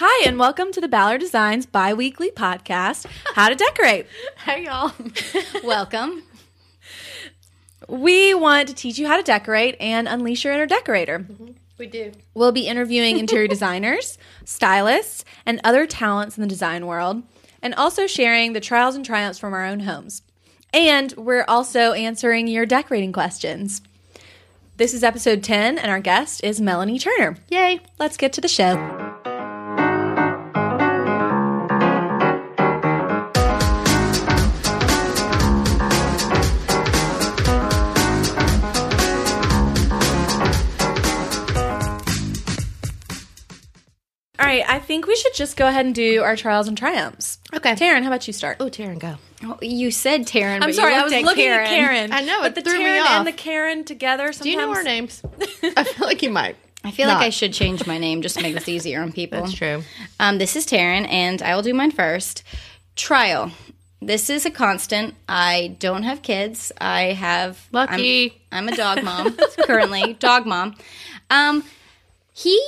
Hi, and welcome to the Ballard Designs bi weekly podcast, How to Decorate. Hey, y'all. Welcome. We want to teach you how to decorate and unleash your inner decorator. Mm-hmm. We do. We'll be interviewing interior designers, stylists, and other talents in the design world, and also sharing the trials and triumphs from our own homes. And we're also answering your decorating questions. This is episode 10, and our guest is Melanie Turner. Yay. Let's get to the show. Right, I think we should just go ahead and do our trials and triumphs. Okay. Taryn, how about you start? Oh, Taryn, go. Oh, you said Taryn. I'm but sorry, you I was looked looking Karen. at Karen. I know, but it the threw me Taryn off. and the Karen together. Sometimes. Do you know our names? I feel like you might. I feel like I should change my name just to make this easier on people. That's true. Um, this is Taryn, and I will do mine first. Trial. This is a constant. I don't have kids. I have Lucky. I'm, I'm a dog mom currently, dog mom. Um, he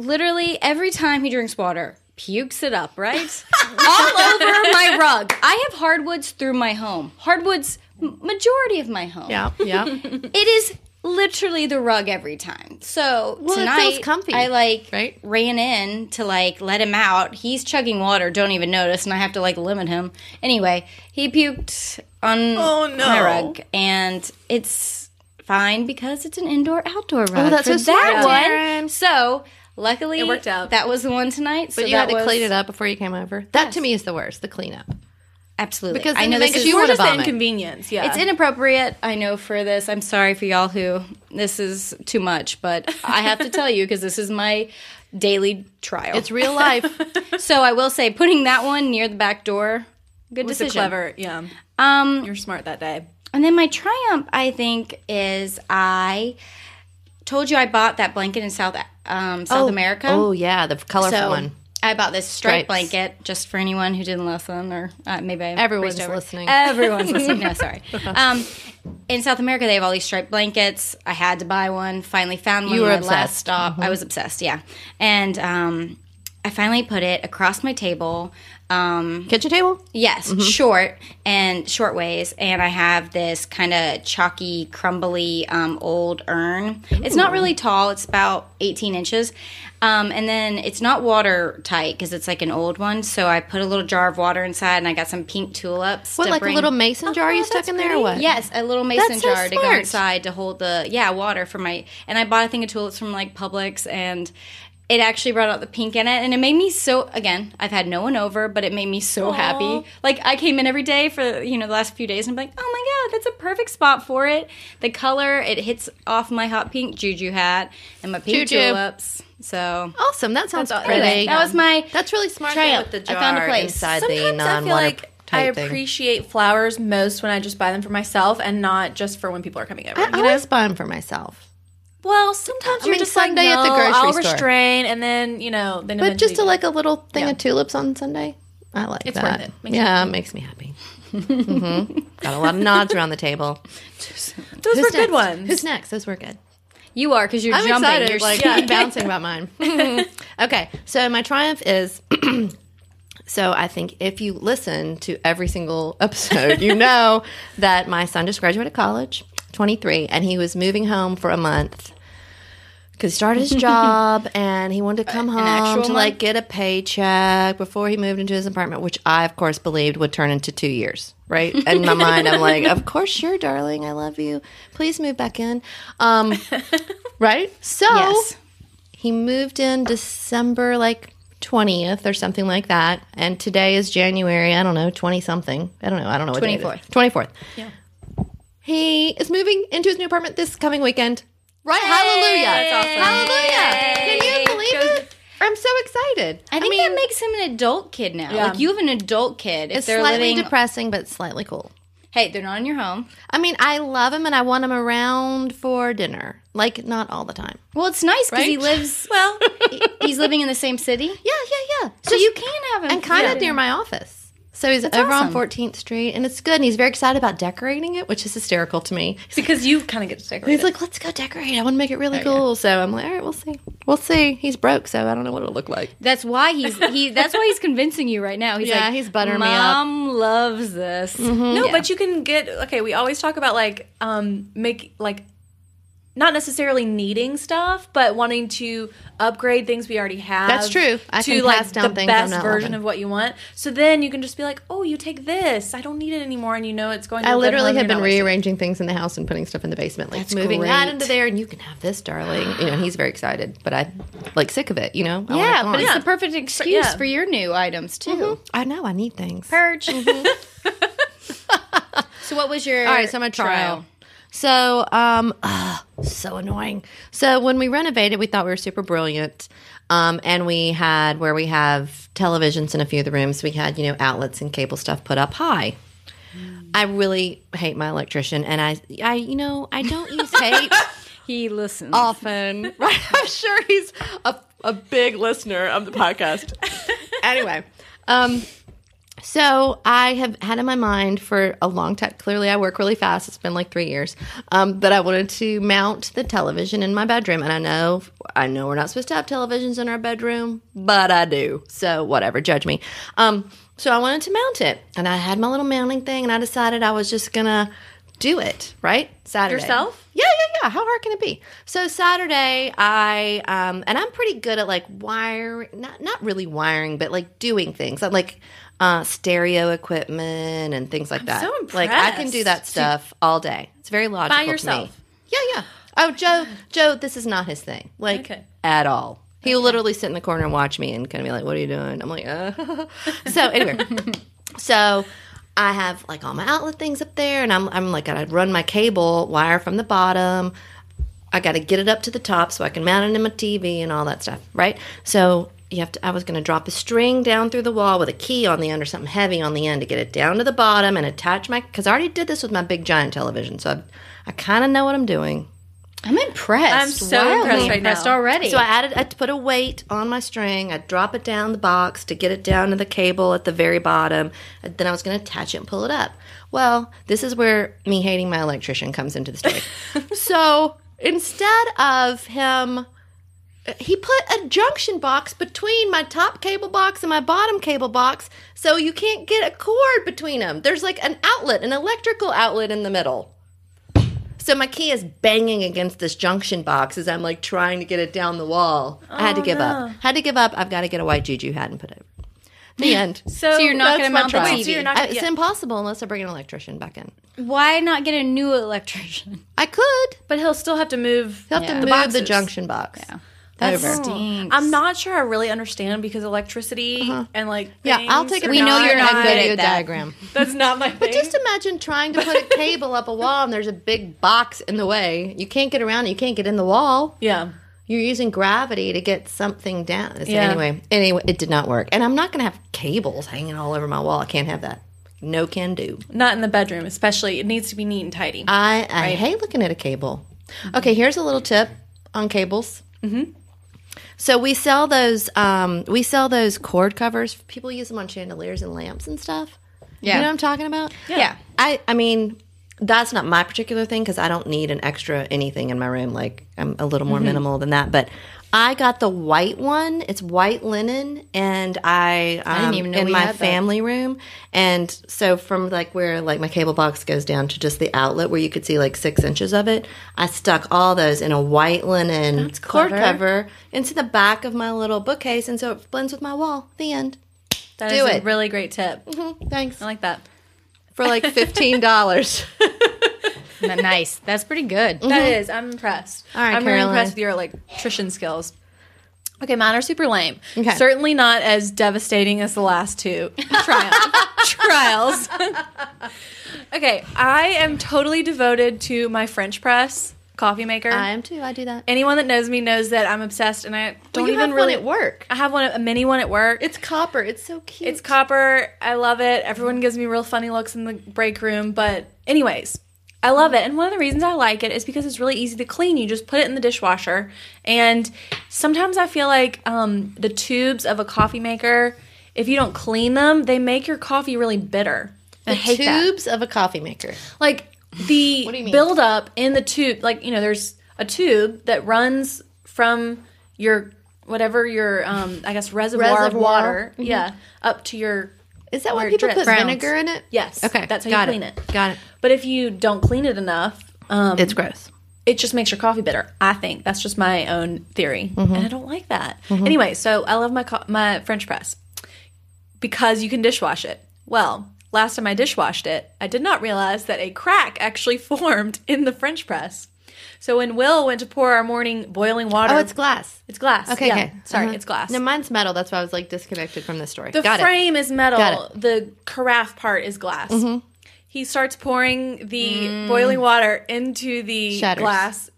literally every time he drinks water pukes it up right all over my rug. I have hardwoods through my home. Hardwoods, majority of my home. Yeah, yeah. It is literally the rug every time. So Well, it tonight, feels comfy, I like right? ran in to like let him out. He's chugging water, don't even notice, and I have to like limit him. Anyway, he puked on Oh, no. my rug, and it's fine because it's an indoor outdoor rug. Oh, that's for so smart, that one. Taryn. So luckily, It worked out. That was the one tonight. So But you that had to was, clean it up before you came over. That to me is the worst, the cleanup. Absolutely, Because I know this is you just the inconvenience. Yeah, It's inappropriate. I know for this. I'm sorry for y'all who this is too much, but I have to tell you because this is my daily trial. It's real life. so I will say, putting that one near the back door, good was a decision. clever. Yeah, Um, you're smart that day. and then my triumph, I think, is I told you I bought that blanket in South um, South America. Oh, yeah, the colorful so one. I bought this striped blanket just for anyone who didn't listen, or uh, maybe I Everyone's listening. Everyone's listening. No, sorry. Um, in South America, they have all these striped blankets. I had to buy one. Finally found one. You were obsessed. Mm-hmm. stop. I was obsessed. Yeah, and um, I finally put it across my table. Um, Kitchen table? Yes, Mm-hmm. short and short ways, and I have this kind of chalky, crumbly um, old urn. It's not really tall; it's about eighteen inches, um, and then it's not watertight because it's like an old one. So I put a little jar of water inside, and I got some pink tulips. What, to like bring- a little mason jar you stuck in there or what? Yes, a little mason so jar to go inside to hold the yeah water for my. And I bought a thing of tulips from like Publix, and it actually brought out the pink in it, and it made me so. Again, I've had no one over, but it made me so happy. Like I came in every day for you know the last few days, and I'm like, oh my god, that's a perfect spot for it. The color it hits off my hot pink juju hat and my pink Juju. tulips. So Awesome. That sounds That's pretty. anyway, that was my That's really smart. triumph. with the I found a place. inside the Sometimes I non feel like I watertight thing. appreciate flowers most when I just buy them for myself and not just for when people are coming over. I you know? always buy them for myself. Well, sometimes I you're mean, just Sunday like, at the no, grocery I'll store. restrain, and then you know, then But just eventually to like a little thing Yeah. of tulips on Sunday, I like It's that. worth it. Makes yeah, it makes me happy. mm-hmm. Got a lot of nods around the table. those Who's were good ones. Who's next? Those were good. you are because you're I'm jumping. excited. You're like so- I'm bouncing about mine. okay, so my triumph is. So I think if you listen to every single episode, you know that my son just graduated college, 23, and he was moving home for a month because he started his job and he wanted to come home to like get a paycheck before he moved into his apartment, which I of course believed would turn into two years. Right in my mind, I'm like, of course, sure, darling, I love you. Please move back in. Um, right? So Yes. he moved in December like 20th or something like that. And today is January, I don't know, 20 something. I don't know. I don't know what day it is. 24th. 24th. Yeah. He is moving into his new apartment this coming weekend. Right? Hallelujah. That's awesome. Hallelujah. Can you believe Goes- it? I'm so excited. I think that makes him an adult kid now. Yeah. Like you have an adult kid. If it's they're slightly living, depressing, but slightly cool. hey, they're not in your home. I mean, I love him and I want him around for dinner. Like, not all the time. Well, it's nice because he lives. well, he's living in the same city, Yeah, yeah, yeah. so you can have him and kind of near my office. So he's over awesome. on 14th Street, and it's good. And he's very excited about decorating it, which is hysterical to me. because you kind of get to decorate. He's it. like, "Let's go decorate. I want to make it really cool." So I'm like, "All right, we'll see. We'll see. He's broke, so I don't know what it'll look like. That's why he's he. That's why he's convincing you right now. He's Yeah, like, he's buttering me up. Mom loves this. No, Yeah. but you can get okay. We always talk about like um make like not necessarily needing stuff, but wanting to upgrade things we already have. That's true. I to can like pass down the things I'm best not version loving. of what you want. So then you can just be like, oh, you take this. I don't need it anymore, and you know it's going. to I a good literally have been not wasting- rearranging things in the house and putting stuff in the basement, like That's moving that into there, and you can have this, darling. You know, he's very excited, but I like sick of it. You know, I want it Yeah, but it's Yeah. the perfect excuse yeah. for your new items too. Mm-hmm. I know I need things. Purge. so what was your All right, so I'm a trial. So, um, ugh, so annoying. So when we renovated, we thought we were super brilliant. Um, and we had where we have televisions in a few of the rooms. We had, you know, outlets and cable stuff put up high. I really hate my electrician, and I, I, you know, I don't use hate He listens. often. Right? I'm sure he's a, a big listener of the podcast. anyway, um, so I have had in my mind for a long time. Clearly, I work really fast. It's been like three years. Um, that I wanted to mount the television in my bedroom, and I know, I know we're not supposed to have televisions in our bedroom, but I do. So whatever, judge me. Um, so I wanted to mount it, and I had my little mounting thing, and I decided I was just gonna do it. Right, Saturday Yourself? yeah, yeah, yeah. How hard can it be? So Saturday, I um, and I'm pretty good at like wiring, not not really wiring, but like doing things I'm like uh, stereo equipment and things like that. so Like I can do that impressed. stuff all day. It's very logical to me. yourself? Yeah, yeah. Oh, Joe, Joe, this is not his thing. Like Okay. at all. He will literally sit in the corner and watch me and kind of be like, "What are you doing?" I'm like, uh. so anyway, so I have like all my outlet things up there, and I'm I'm like I run my cable wire from the bottom. I got to get it up to the top so I can mount it in my TV and all that stuff, right? So you have to. I was going to drop a string down through the wall with a key on the end or something heavy on the end to get it down to the bottom and attach my. Because I already did this with my big giant television, so I, I kind of know what I'm doing. I'm impressed. I'm so Wildly impressed right impressed now. already. So I added, I put a weight on my string. I drop it down the box to get it down to the cable at the very bottom. And then I was going to attach it and pull it up. Well, this is where me hating my electrician comes into the story. so instead of him, he put a junction box between my top cable box and my bottom cable box, so you can't get a cord between them. There's like an outlet, an electrical outlet in the middle. So my key is banging against this junction box as I'm like trying to get it down the wall. I had to oh, give up. Had to give up. I've got to get a white juju hat and put it over. The end. So, So you're not going to mount the trial. TV. So you're not I- gonna, it's yeah. impossible unless I bring an electrician back in. Why not get a new electrician? I could. but he'll still have to move. He'll have Yeah. to The move the boxes. junction box. Yeah. Over. stinks. I'm not sure I really understand because electricity and like Uh-huh. Yeah, I'll take it. We know you're not a good at video that. diagram. That's not my thing. But just imagine trying to put a cable up a wall and there's a big box in the way. You can't get around it. You can't get in the wall. yeah. You're using gravity to get something down. So Yeah. Anyway, anyway, it did not work. And I'm not going to have cables hanging all over my wall. I can't have that. No can do. Not in the bedroom, especially. It needs to be neat and tidy. I, I hate looking at a cable. Okay, here's a little tip on cables. Mm-hmm. So we sell those. Um, we sell those cord covers. People use them on chandeliers and lamps and stuff. Yeah. you know what I'm talking about. Yeah. I I mean, that's not my particular thing because I don't need an extra anything in my room. Like I'm a little more Mm-hmm. minimal than that. But I got the white one. It's white linen, and I um, didn't even know in my family room. And so from like where like my cable box goes down to just the outlet where you could see like six inches of it, I stuck all those in a white linen cord cover into the back of my little bookcase, and so it blends with my wall. The end. That do is it. a really great tip. Thanks I like that. for like fifteen dollars. N- nice. That's pretty good. That mm-hmm. is. I'm impressed. All right, I'm really Caroline. impressed with your electrician skills. Okay, mine are super lame. Okay. Certainly not as devastating as the last two trial- trials. okay, I am totally devoted to my French press coffee maker. I am too. I do that. Anyone that knows me knows that I'm obsessed, and I don't you even have really one at work. I have one, a mini one at work. It's copper. It's so cute. It's copper. I love it. Everyone gives me real funny looks in the break room. But, anyways, I love it. And one of the reasons I like it is because it's really easy to clean. You just put it in the dishwasher. And sometimes I feel like um, the tubes of a coffee maker, if you don't clean them, they make your coffee really bitter. The I hate that. tubes of a coffee maker. Like the do you mean? buildup in the tube, like, you know, there's a tube that runs from your whatever your um I guess reservoir, of Reservoir. water, yeah, up to your. Is that why people drips. put Grounds. vinegar in it? Yes, Okay. that's how got you clean it. Got it. But if you don't clean it enough, um, It's gross. it just makes your coffee bitter. I think that's just my own theory, Mm-hmm. and I don't like that. Anyway, so I love my co- my French press because you can dishwash it. Well, last time I dishwashed it, I did not realize that a crack actually formed in the French press. So when Will went to pour our morning boiling water, Oh, it's glass. it's glass. Okay, Yeah, okay. Sorry, Uh-huh. it's glass. No, mine's metal. That's why I was like disconnected from the story. The Got frame is metal. Got Mm-hmm. The carafe part is glass. He starts pouring the boiling water into the Mm. Shatters. glass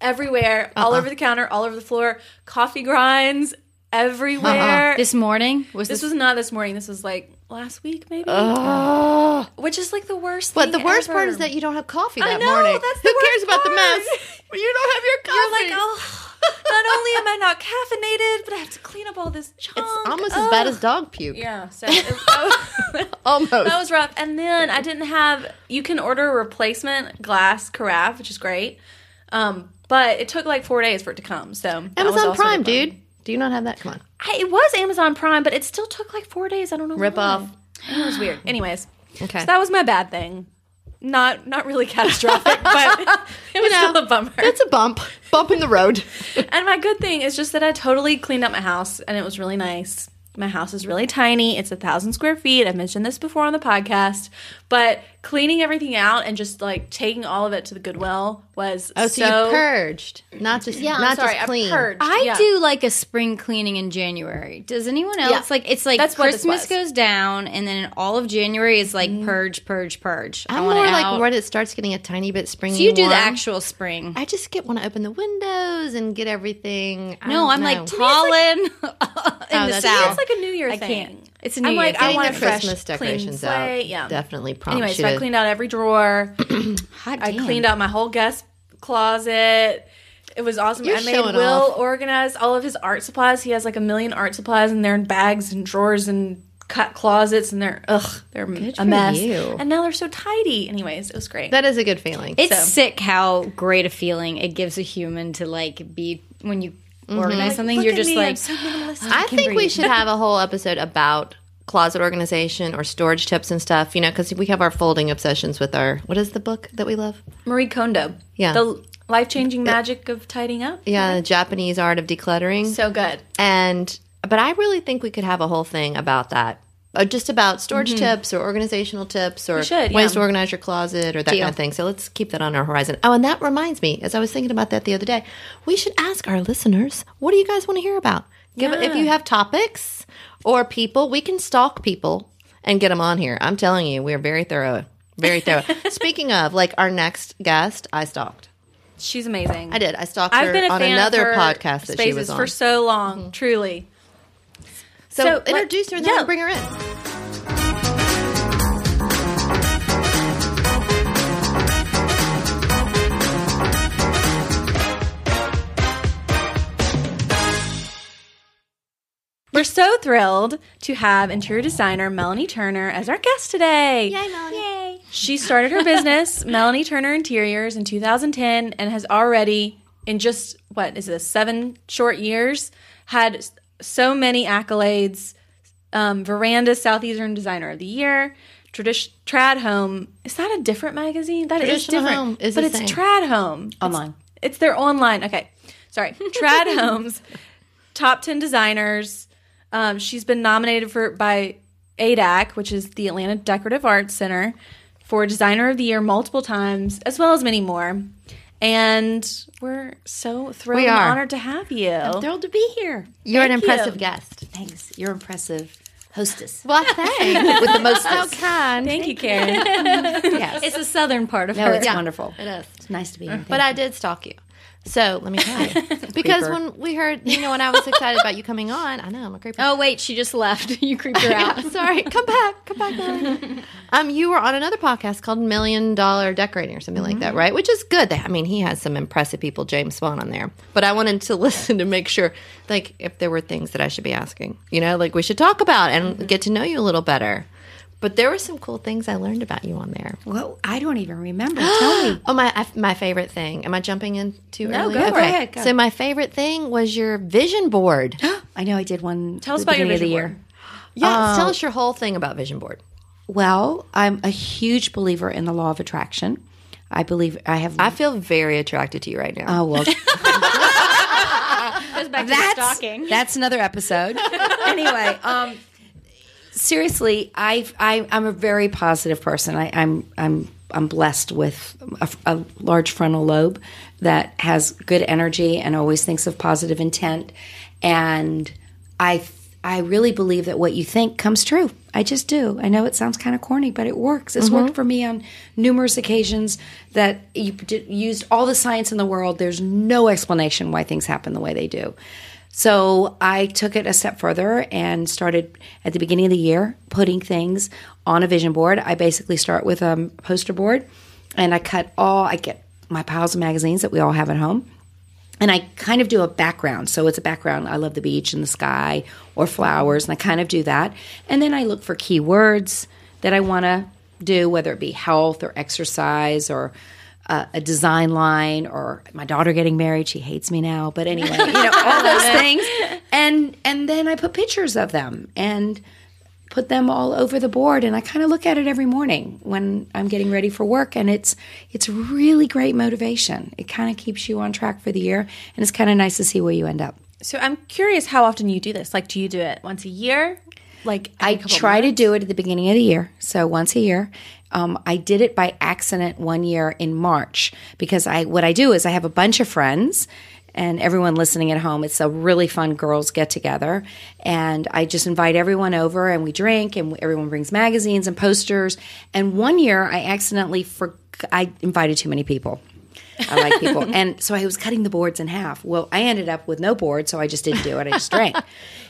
everywhere, all Uh-uh. over the counter, all over the floor. Coffee grinds everywhere. This morning was This this, was not this morning. This was like last week, maybe. Oh. Which is like the worst. But the worst ever. part is that you don't have coffee I that know, morning. that's the worst. Who cares worst about the mess? You don't have your coffee. you're like, oh. Not only am I not caffeinated, but I have to clean up all this junk. It's almost as bad as dog puke. Yeah. So was- Almost. that was rough. And then I didn't have. You can order a replacement glass carafe, which is great. Um, but it took like four days for it to come. So Amazon Prime, dude. Do you not have that? Come on. I, it was Amazon Prime, but it still took like four days. I don't know. Rip why. off. It was weird. Anyways, Okay. so that was my bad thing. Not not really catastrophic, but it was know, still a bummer. It's a bump. Bump in the road. And my good thing is just that I totally cleaned up my house and it was really nice. My house is really tiny. It's a thousand square feet. I've mentioned this before on the podcast. But cleaning everything out and just like taking all of it to the Goodwill was Oh, so, so, you purged, not just Yeah, I'm not sorry, just I clean. purged. I Yeah. do like a spring cleaning in January. Does anyone else Yeah. like? It's like That's what Christmas goes down, and then all of January is like mm. purge, purge, purge. I I'm want more it like out. when it starts getting a tiny bit springy. So you do warm. the actual spring. I just get want to open the windows and get everything. I no, I'm know. like pollen in oh, the that's- south. It's like a New Year I thing. can't. It's a New I'm Year like, I want the a fresh, Christmas clean decorations slate. out. Yeah. definitely prompts Anyway, so I cleaned out every drawer. Hot I cleaned out my whole guest closet. It was awesome. You're I made Will off. organize all of his art supplies. He has like a million art supplies, and they're in bags and drawers and cut closets, and they're ugh, they're a for mess. you. And now they're so tidy. Anyways, it was great. That is a good feeling. It's So- sick how great a feeling it gives a human to like be when you Mm-hmm. organize something. You're just like. I think we should have a whole episode about closet organization or storage tips and stuff. You know, because we have our folding obsessions with our what is the book that we love? Marie Kondo. Yeah. the life changing magic of tidying up. Yeah, the Japanese art of decluttering. so good. and but I really think we could have a whole thing about that. Uh, just about storage tips or organizational tips or should, ways yeah. to organize your closet or that Deal. kind of thing. So let's keep that on our horizon. Oh, and that reminds me, as I was thinking about that the other day, we should ask our listeners, what do you guys want to hear about? Give it, if you have topics or people, we can stalk people and get them on here. I'm telling you, we are very thorough. Very thorough. Speaking of, like our next guest, I stalked. She's amazing. I did. I stalked I've been a on fan another her podcast that she was on. for so long. Truly. So, so introduce her and then yeah. we'll bring her in. We're so thrilled to have interior designer Melanie Turner as our guest today. Yay, Melanie. Yay. She started her business, Melanie Turner Interiors, in 2010 and has already, in just what is this, seven short years, had s- so many accolades. Um, Veranda Southeastern Designer of the Year, Tradi- Trad Home. Is that a different magazine? That is different. Is but it's same. Trad Home. Online. It's, it's their online. Okay. Sorry. Trad Homes, top 10 designers. Um, she's been nominated for by ADAC, which is the Atlanta Decorative Arts Center, for Designer of the Year multiple times, as well as many more. And we're so thrilled We and honored to have you. thrilled to be here. You're an impressive you. guest. Thanks. You're impressive hostess. Well, thanks. With the most. How kind. Thank you, Karen. Yes. It's the southern part of No, her. it's It's wonderful. wonderful. It is. It's nice to be here. But I did stalk you. So let me tell you. because when we heard, you know, when I was excited about you coming on, I know I'm a creeper. Oh wait, she just left. you creeped her out. Sorry, come back, come back. Um, you were on another podcast called Million Dollar Decorating or something like that, right? Which is good. I mean, he has some impressive people, James Swan, on there. But I wanted to listen to make sure, like, if there were things that I should be asking, you know, like we should talk about and get to know you a little better. But there were some cool things I learned about you on there. Well, I don't even remember. Tell me. Oh my! I, my favorite thing. Am I jumping in too No, early? go for it. Go. So my favorite thing was your vision board. I know I did one. Tell us about your beginning of the vision year. board. Yeah, tell us your whole thing about vision board. Well, I'm a huge believer in the law of attraction. I believe I have. I feel very attracted to you right now. oh well, back to the that's stalking. that's another episode. anyway, um, seriously, I I I'm a very positive person. I, I'm I'm I'm blessed with a, a large frontal lobe that has good energy and always thinks of positive intent, and I I really believe that what you think comes true. I just do. I know it sounds kind of corny, but it works. It's worked mm-hmm. for me on numerous occasions that you used all the science in the world. There's no explanation why things happen the way they do. So I took it a step further and started at the beginning of the year putting things on a vision board. I basically start with a poster board and I cut all, I get my piles of magazines that we all have at home and I kind of do a background. So it's a background. I love the beach and the sky or flowers, and I kind of do that. And then I look for keywords that I want to do, whether it be health or exercise or uh, a design line or my daughter getting married. She hates me now, but anyway, you know all those things. And and then I put pictures of them and put them all over the board and I kind of look at it every morning when I'm getting ready for work and it's it's really great motivation. It kind of keeps you on track for the year and it's kind of nice to see where you end up. So I'm curious how often you do this. Like, do you do it once a year? Like, I try to do it at the beginning of the year, so once a year. Um, I did it by accident one year in March because I what I do is I have a bunch of friends and everyone listening at home. It's a really fun girls get together, and I just invite everyone over and we drink and everyone brings magazines and posters. And one year I accidentally for I invited too many people. I like people. and so I was cutting the boards in half. Well, I ended up with no board, so I just didn't do it. I just drank.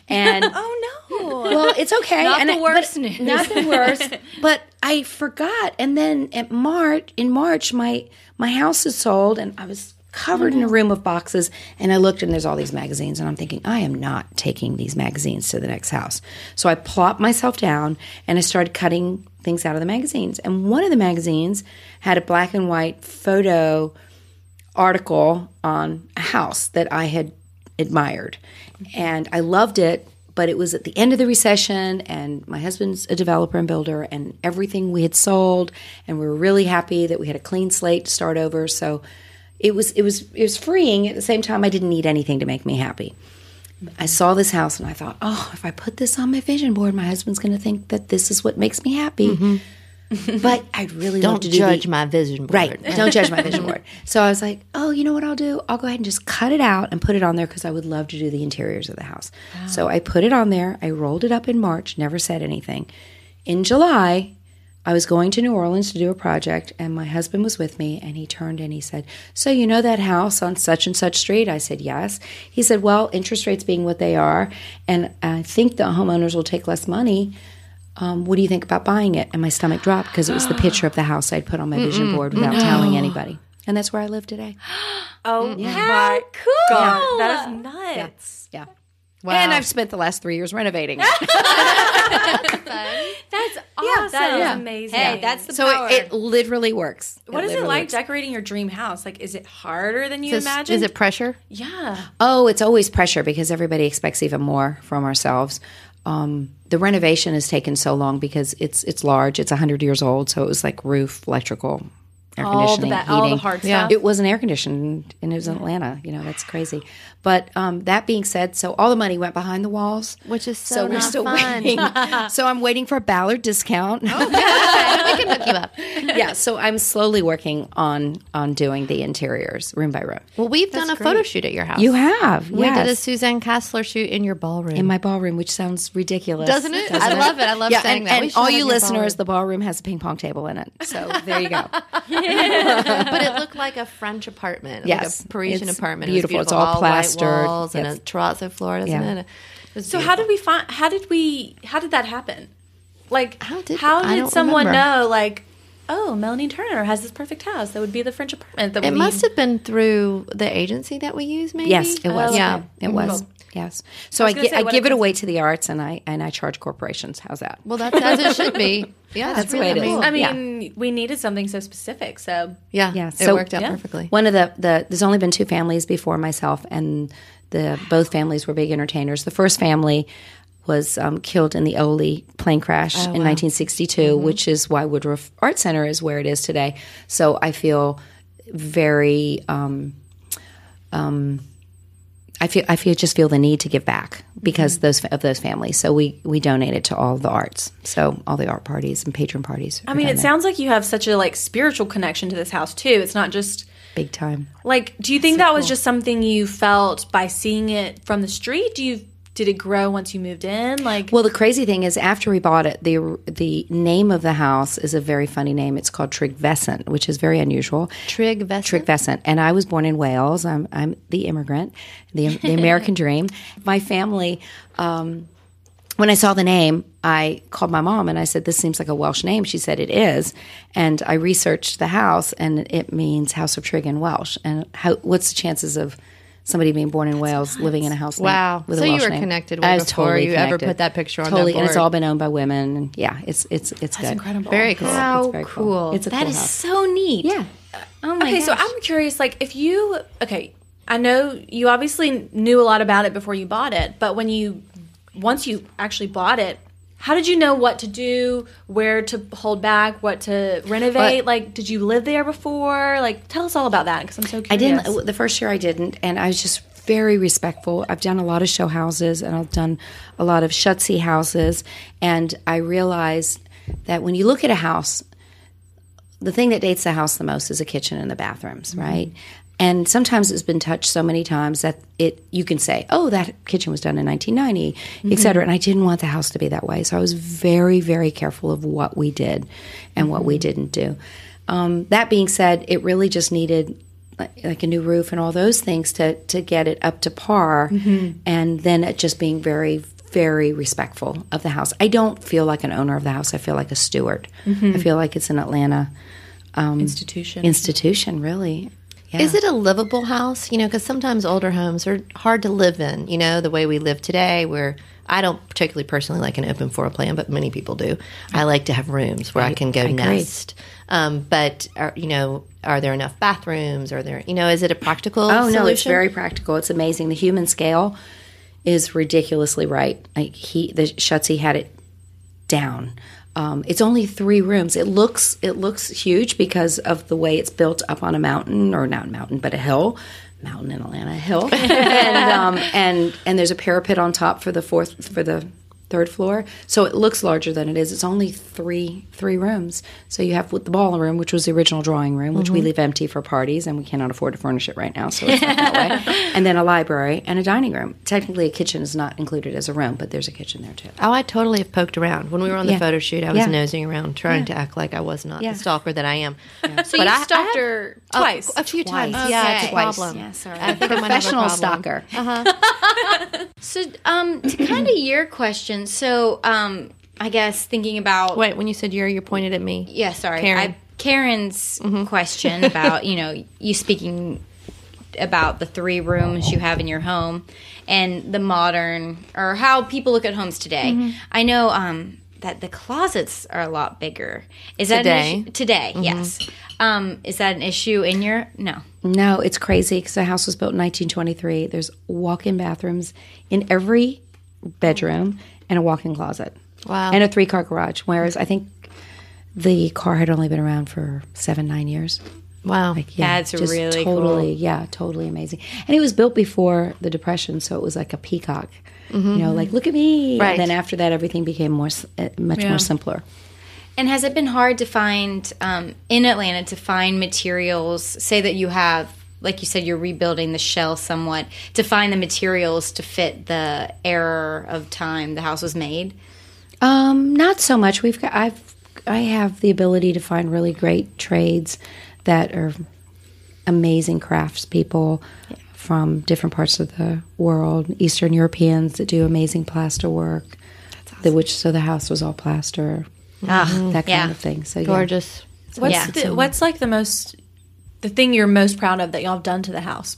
And Oh no! well, it's okay. Not and the I- worst but- news. Not the worst. but I forgot. And then at March, in March, my my house is sold, and I was covered in a mm-hmm. room of boxes. And I looked, and there's all these magazines, and I'm thinking, I am not taking these magazines to the next house. So I plopped myself down, and I started cutting things out of the magazines. And one of the magazines had a black and white photo article on a house that I had admired. And I loved it, but it was at the end of the recession, and my husband's a developer and builder, and everything we had sold, and we were really happy that we had a clean slate to start over. So it was it was it was freeing at the same time I didn't need anything to make me happy. I saw this house and I thought, oh, if I put this on my vision board, my husband's going to think that this is what makes me happy. Mm-hmm. But I'd really Don't to do judge the, my vision board. Right. Don't judge my vision board. So I was like, oh, you know what I'll do? I'll go ahead and just cut it out and put it on there because I would love to do the interiors of the house. So I put it on there. I rolled it up in March, never said anything. In July, I was going to New Orleans to do a project, and my husband was with me, and he turned and he said, So, you know that house on such and such street? I said, Yes. He said, Well, interest rates being what they are, and I think the homeowners will take less money. Um, what do you think about buying it? And my stomach dropped because it was the picture of the house I'd put on my vision board without telling anybody. And that's where I live today. Oh my cool. god, that is nuts. Yeah. And I've spent the last three years renovating it. That's awesome. That is Yeah. amazing. Hey, that's the so power. it, it literally works. What is it like works. decorating your dream house? Like, is it harder than you Is, imagined? is it pressure? Yeah. Oh, it's always pressure because everybody expects even more from ourselves. Um, the renovation has taken so long because it's it's large. It's hundred years old, so it was like roof, electrical, air All the conditioning, ba- heating. all the hard Yeah. stuff. It wasn't air conditioned, and it was in Atlanta. You know, that's crazy. But um, that being said, so all the money went behind the walls, Which is so, we're still fun. waiting. so I'm waiting for a Ballard discount. we can hook you up. yeah, so I'm slowly working on on doing the interiors room by room. Well, we've done a photo shoot at your house. You have, We did a. Suzanne Kasler shoot in your ballroom. in my ballroom, which sounds ridiculous, Doesn't it? I love it. I love yeah, saying and, that. And all you listeners, ballroom. the ballroom has a ping pong table in it. So there you go. but it looked like a French apartment, Yes. like a Parisian It's apartment. beautiful. It was It's all white plastered. walls and a terrazzo floor, doesn't Yeah. it? It was So how did we find? How did we? How did that happen? Like, How did- how did someone remember. know? Like, oh, Melanie Turner has this perfect house that would be the French apartment that we It need. must have been through the agency that we use, maybe. Yes, it was. Oh, yeah. it was. Yes. So I, gonna gi- say, I give if it away to the arts, and I and I charge corporations. How's that? Well, that's as it should be. Yeah, That's the way it is. amazing. I mean, we needed something so specific. So Yeah, Yeah, so, It worked out yeah. perfectly. One of the, the there's only been two families before myself, and the both families were big entertainers. The first family was um, killed in the Orly plane crash in 1962, which is why Woodruff Art Center is where it is today. So I feel very. Um, um, I feel I feel just feel the need to give back because those of those families. So we we donated to all the arts. So all the art parties and patron parties. I mean, it sounds like you have such a like spiritual connection to this house too. It's not just big time. like. Do you think that was just something you felt by seeing it from the street? Do you did it grow once you moved in? Like, Well, the crazy thing is, after we bought it, the the name of the house is a very funny name. It's called Trigvescent, which is very unusual. Trig Vesson. Trigvescent, and I was born in Wales. I'm I'm the immigrant, the the American dream. My family. Um, when I saw the name, I called my mom and I said, "This seems like a Welsh name." She said, "It is." And I researched the house, and it means House of Trig in Welsh. And how? What's the chances of somebody being born in Wales living in a house? Wow. name with So you were name? connected way I was before totally you ever put that picture on Totally, and it's all been owned by women. And yeah, it's it's it's good. incredible. Very cool. How very cool. cool. It's a That cool is so neat. Yeah. Oh my okay, so. I'm curious. Like, if you okay, I know you obviously knew a lot about it before you bought it, but when you once you actually bought it. How did you know what to do, where to hold back, what to renovate? like, did you live there before? Like, tell us all about that because I'm so curious. I didn't. The first year I didn't, and I was just very respectful. I've done a lot of show houses, and I've done a lot of Shutze houses, and I realized that when you look at a house, the thing that dates the house the most is the kitchen and the bathrooms, mm-hmm. right? And sometimes it's been touched so many times that it you can say, "Oh, that kitchen was done in 1990," et cetera. And I didn't want the house to be that way, so I was very, very careful of what we did and what we didn't do. Um, that being said, it really just needed like, like a new roof and all those things to to get it up to par, and then it just being very very respectful of the house. I don't feel like an owner of the house. I feel like a steward. I feel like it's an Atlanta um, institution. institution, really. Yeah. Is it a livable house? You know, because sometimes older homes are hard to live in. You know, the way we live today, where I don't particularly personally like an open floor plan, but many people do. I like to have rooms where I can go agree. nest. Um, but are, you know, are there enough bathrooms? Are there? You know, is it a practical? Oh no, it's very practical. It's amazing. The human scale is ridiculously right. Like he, the Shutze had it down. Um, it's only three rooms. It looks it looks huge because of the way it's built up on a mountain or not a mountain but a hill. Mountain in Atlanta, hill, and um, and and there's a parapet on top for the fourth for the third floor. So it looks larger than it is. It's only three three rooms. So you have the ballroom, which was the original drawing room, which we mm-hmm. leave empty for parties, and we cannot afford to furnish it right now, so it's not that way. And then a library and a dining room. Technically, a kitchen is not included as a room, but there's a kitchen there too. Oh, I totally have poked around. When we were on the Yeah. photo shoot, I was Yeah. nosing around, trying to act like I was not Yeah. the stalker that I am. so But you I- I stalked have- her twice. a few times. Okay. Yeah, it's a Twice. problem. Yeah, sorry. I think I might have a Professional problem. stalker. So, um, to kind of your question, so, um, I guess thinking about Wait, when you said you're, you pointed at me. Yeah, sorry. Karen. I, Karen's question about, you know, you speaking about the three rooms you have in your home and the modern or how people look at homes today. I know um, that the closets are a lot bigger. Is that Today? an issue? today? Yes. Um, is that an issue in your no? No, it's crazy because the house was built in 1923. There's walk-in bathrooms in every bedroom and a walk-in closet. Wow. And a three-car garage. Whereas I think the car had only been around for seven, nine years. Wow. Yeah, That's really cool. totally, yeah, totally amazing. And it was built before the Depression, so it was like a peacock. You know, like look at me. Right. And then after that, everything became more, uh, much Yeah. more simpler. And has it been hard to find um, in Atlanta to find materials? Say that you have, like you said, you're rebuilding the shell somewhat to find the materials to fit the era of time the house was made. Um, not so much. We've got I've I have the ability to find really great trades that are amazing craftspeople from different parts of the world. Eastern Europeans that do amazing plaster work. The, which so the house was all plaster. Ah, that kind yeah. of thing. So yeah. Gorgeous. What's Yeah. the, what's like the most the thing you're most proud of that y'all have done to the house?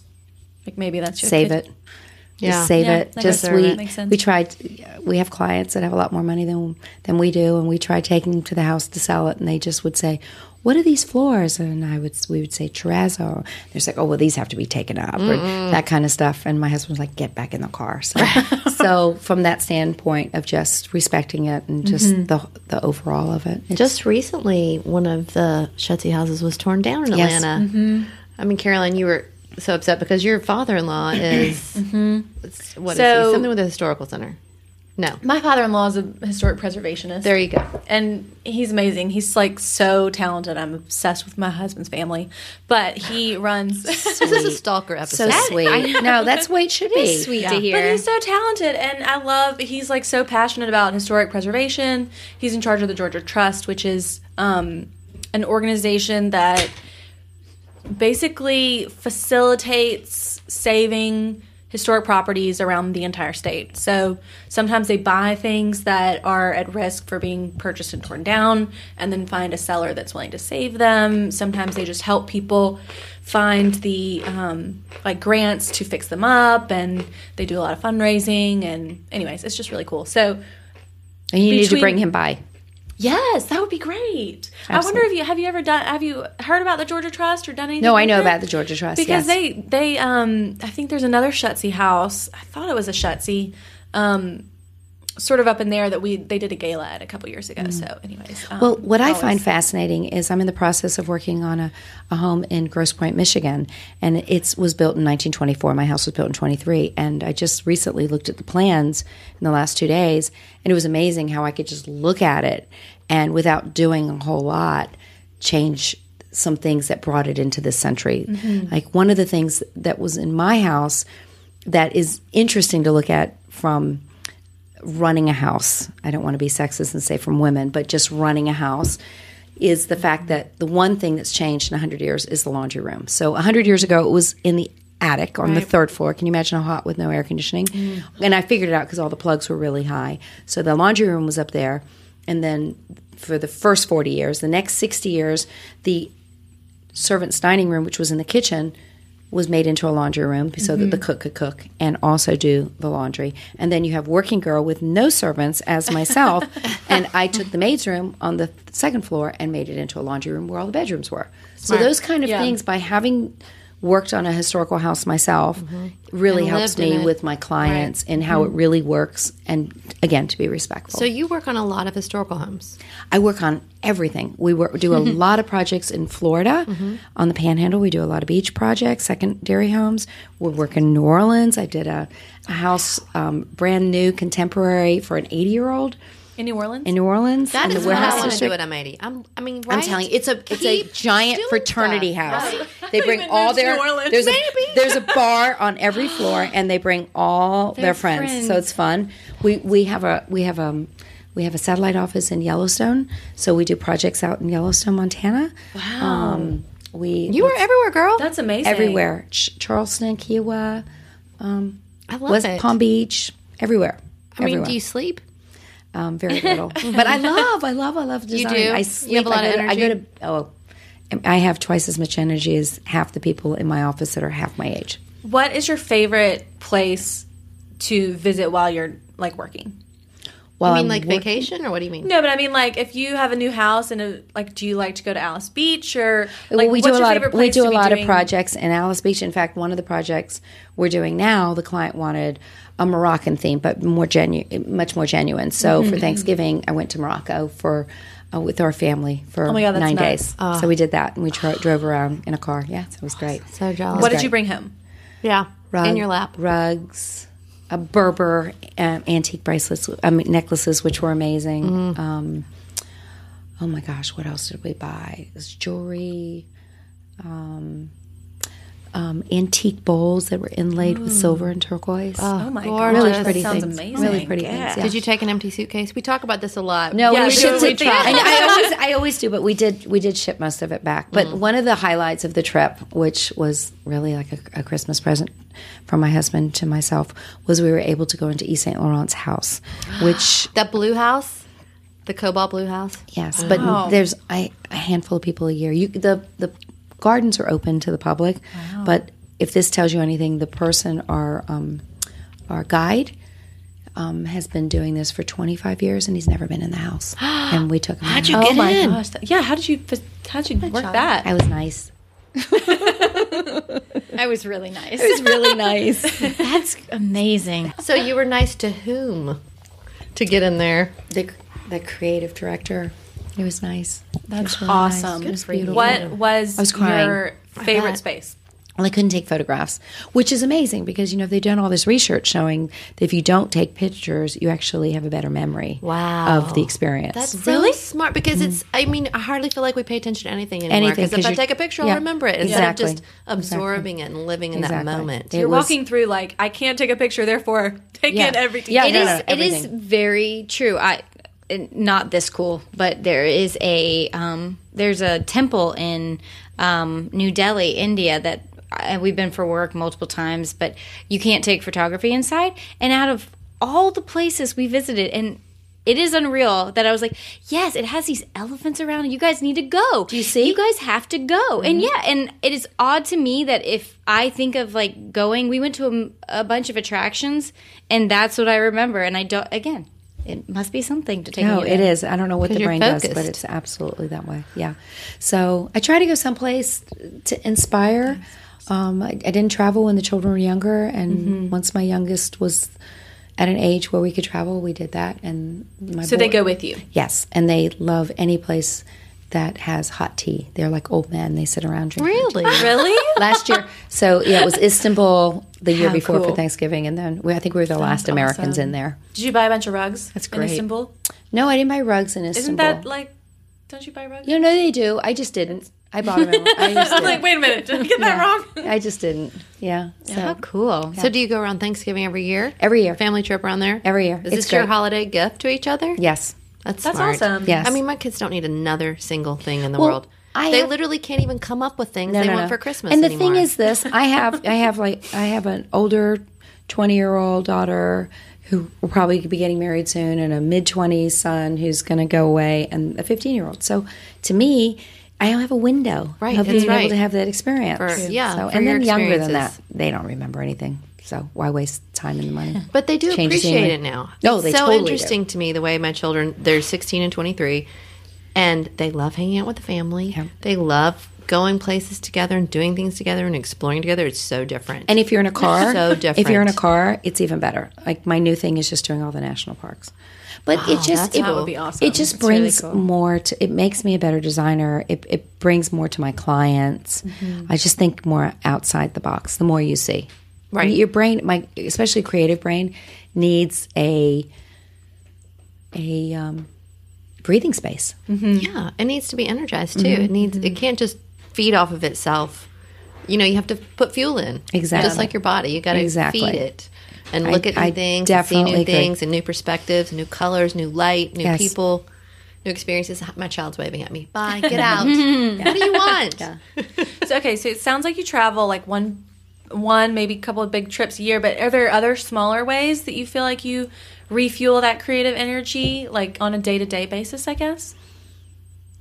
Like maybe that's your save kid- it. Yeah. Just save Yeah, it. Just we that makes sense. we tried. We have clients that have a lot more money than than we do, and we tried taking them to the house to sell it, and they just would say, "What are these floors?" And I would we would say terrazzo. They're like, "Oh well, these have to be taken up," or that kind of stuff. And my husband was like, "Get back in the car." So, so from that standpoint of just respecting it and just Mm-hmm. the the overall of it, Just recently, one of the Shutze houses was torn down in Yes. Atlanta. Mm-hmm. I mean, Caroline, you were so upset because your father-in-law is it's- what is So- he? Something with a historical center. No, My father-in-law is a historic preservationist. there you go. and he's amazing. He's like so talented. I'm obsessed with my husband's family, but he runs. This is a stalker episode. so episode. sweet. no, that's the way it should be. Sweet to hear. But he's so talented, and I love. He's like so passionate about historic preservation. He's in charge of the Georgia Trust, which is um, an organization that basically facilitates saving historic properties around the entire state. So sometimes they buy things that are at risk for being purchased and torn down and then find a seller that's willing to save them. Sometimes they just help people find the um, like grants to fix them up and they do a lot of fundraising and anyways, it's just really cool. So And you need to bring him by. Yes, that would be great. I wonder if you have you ever done have you heard about the Georgia Trust or done anything? No, I know it? about the Georgia Trust. because yes. they they um I think there's another Shutze house. I thought it was a Shutze, um, sort of up in there that we they did a gala at a couple years ago. So, anyways, um, Mm. Well, what I find fascinating is I'm in the process of working on a, a home in Grosse Pointe, Michigan, and it was built in 1924. My house was built in 23, and I just recently looked at the plans in the last two days, and it was amazing how I could just look at it and without doing a whole lot, change some things that brought it into this century. Like one of the things that was in my house that is interesting to look at from running a house. I don't want to be sexist and say from women, but just running a house is the fact that the one thing that's changed in 100 years is the laundry room. So 100 years ago, it was in the attic on the third floor. Can you imagine how hot with no air conditioning? Mm-hmm. And I figured it out because all the plugs were really high. So the laundry room was up there. And then for the first 40 years, the next 60 years, the servants' dining room, which was in the kitchen, was made into a laundry room so that the mm-hmm. cook could cook and also do the laundry. And then you have working girl with no servants as myself, and I took the maid's room on the second floor and made it into a laundry room where all the bedrooms were. So those kind of Yeah. things by having worked on a historical house myself mm-hmm. really And helps me with my clients and how it mm-hmm. really works and again to be respectful. So you work on a lot of historical homes. I work on everything. We work, do a lot of projects in Florida mm-hmm. on the Panhandle. We do a lot of beach projects, secondary homes. We work in New Orleans. I did a, a house um, brand new, contemporary for an 80 year old in New Orleans. in New Orleans. that is in the is what I want to do at M80. I'm, I mean, I'm telling you, it's a it's a Keep giant doing fraternity stuff. house. They bring even all moved their New Orleans. there's a there's a bar on every floor, and they bring all their, friends. friends. So it's fun. We we have a we have um we have a satellite office in Yellowstone, so we do projects out in Yellowstone, Montana. Wow. Um, we You are everywhere, girl. That's amazing. everywhere. Ch- Charleston, Kiawah, I love West it. Palm Beach, everywhere. I mean, everywhere. do you sleep? Um, very little, but I love, I love, I love design. You do? I You have a lot I of go to- I go to oh, I have twice as much energy as half the people in my office that are half my age. What is your favorite place to visit while you're like working? While I mean, I'm like working- vacation, or what do you mean? No, but I mean, like, if you have a new house and a, like, do you like to go to Alys Beach or Well, like we what's do a your lot favorite of we do a be lot of projects in Alys Beach. In fact, one of the projects we're doing now, the client wanted a Moroccan theme, but more genuine, much more genuine. So Mm-hmm. for Thanksgiving, I went to Morocco for uh, with our family for Oh my God, nine nuts. days. So we did that, and we tro- drove around in a car. Yeah, so it was great. So jealous. What did great. you bring home? Yeah, Rug- in your lap. rugs, a Berber um, antique bracelets, I mean, necklaces, which were amazing. Mm-hmm. Um, oh my gosh, what else did we buy? It was jewelry, um, um, antique bowls that were inlaid with silver and turquoise. Oh my gorgeous. god, really that pretty sounds things. amazing. Really pretty Yeah. things. Yeah. Did you take an empty suitcase? We talk about this a lot. No, Yeah, we we shipped do- try. I, I always, I always do, but we did, we did ship most of it back. But Mm. one of the highlights of the trip, which was really like a, a Christmas present from my husband to myself, was we were able to go into Yves Saint Laurent's house, which that blue house. The cobalt blue house. Yes, but there's I, a handful of people a year. You the the gardens are open to the public, but if this tells you anything, the person our um, our guide um, has been doing this for 25 years and he's never been in the house. and we took him. How'd in. you Oh get my in? gosh! that- yeah, how did you how did you work that? I was nice. I was really nice. It was really nice. That's amazing. So you were nice to whom to get in there? the the creative director. It was nice. That's really nice. awesome. It was beautiful. What was, I was crying. your favorite space? Well, I couldn't take photographs, which is amazing because you know they've done all this research showing that if you don't take pictures, you actually have a better memory Wow. of the experience. That's really smart because mm-hmm. it's. I mean, I hardly feel like we pay attention to anything anymore. Anything, Because if I take a picture, I'll remember it instead exactly. of just absorbing it and living in Exactly. that moment. It You're was- walking through like I can't take a picture, therefore take Yeah. in everything. Yeah. It no, is. no, it is everything. very true. I not this cool, but there is a um, there's a temple in um, New Delhi, India that I, we've been for work multiple times, but you can't take photography inside. And out of all the places we visited, and it is unreal that I was like, yes, it has these elephants around. You guys need to go. Do you see? You guys have to go. And yeah, and it is odd to me that if I think of like going, we went to a, a bunch of attractions, and that's what I remember. And I don't. Again, it must be something to take. No, it is. I don't know what the brain does, but it's absolutely that way. Yeah. So I try to go someplace to inspire. Um, I, I didn't travel when the children were younger, and Mm-hmm. once my youngest was at an age where we could travel, we did that. And my So they boy- go with you. Yes, and they love any place that has hot tea. They're like old men. They sit around drinking. Really? Really? Last year, so yeah, it was Istanbul the year How before cool. for Thanksgiving, and then we, I think we were the last Americans in there. Did you buy a bunch of rugs? That's great. In Istanbul? No, I didn't buy rugs in Istanbul. Isn't that like? Don't you buy rugs? You know, they do. I just didn't. I bought them. I just I'm didn't. like, wait a minute, did I get that wrong? I just didn't. Yeah. So How cool. So do you go around Thanksgiving every year? every year. Family trip around there? Every year. Is It's this your holiday gift to each other? Yes. That's That's smart. awesome. Yes. I mean, my kids don't need another single thing in the Well, world. I they have- literally can't even come up with things No, they no, want no. for Christmas. And the anymore. thing is, this I have. I have like I have an older twenty year old daughter who will probably be getting married soon, and a mid twenties son who's going to go away, and a fifteen year old. So to me. I have a window Right, of that's being right. able to have that experience. For- yeah, So, for and your then younger than that, they don't remember anything. So why waste time and money? But they do Change appreciate it now. No, it's they so totally do. interesting to me the way my children they're 16 and 23 and they love hanging out with the family. Yeah. They love going places together and doing things together and exploring together. It's so different. And if you're in a car, So different. If you're in a car, it's even better. Like my new thing is just doing all the national parks. But it just it. Would be awesome. It just That's really brings cool. more to. It makes me a better designer. It it brings more to my clients. Mm-hmm. I just think more outside the box. The more you see, Right. Your brain, my especially creative brain, needs a a um, breathing space. yeah, it needs to be energized too. Mm-hmm. It needs it can't just feed off of itself. You know, you have to put fuel in. Exactly. Just like your body. You got to Exactly. feed it. And look at new I things, and see new agree. things, and new perspectives, new colors, new light, new Yes. people, new experiences. My child's waving at me. Bye, get out. What do you want? So, okay, so it sounds like you travel like one, one maybe a couple of big trips a year. But are there other smaller ways that you feel like you refuel that creative energy, like on a day to day basis? I guess.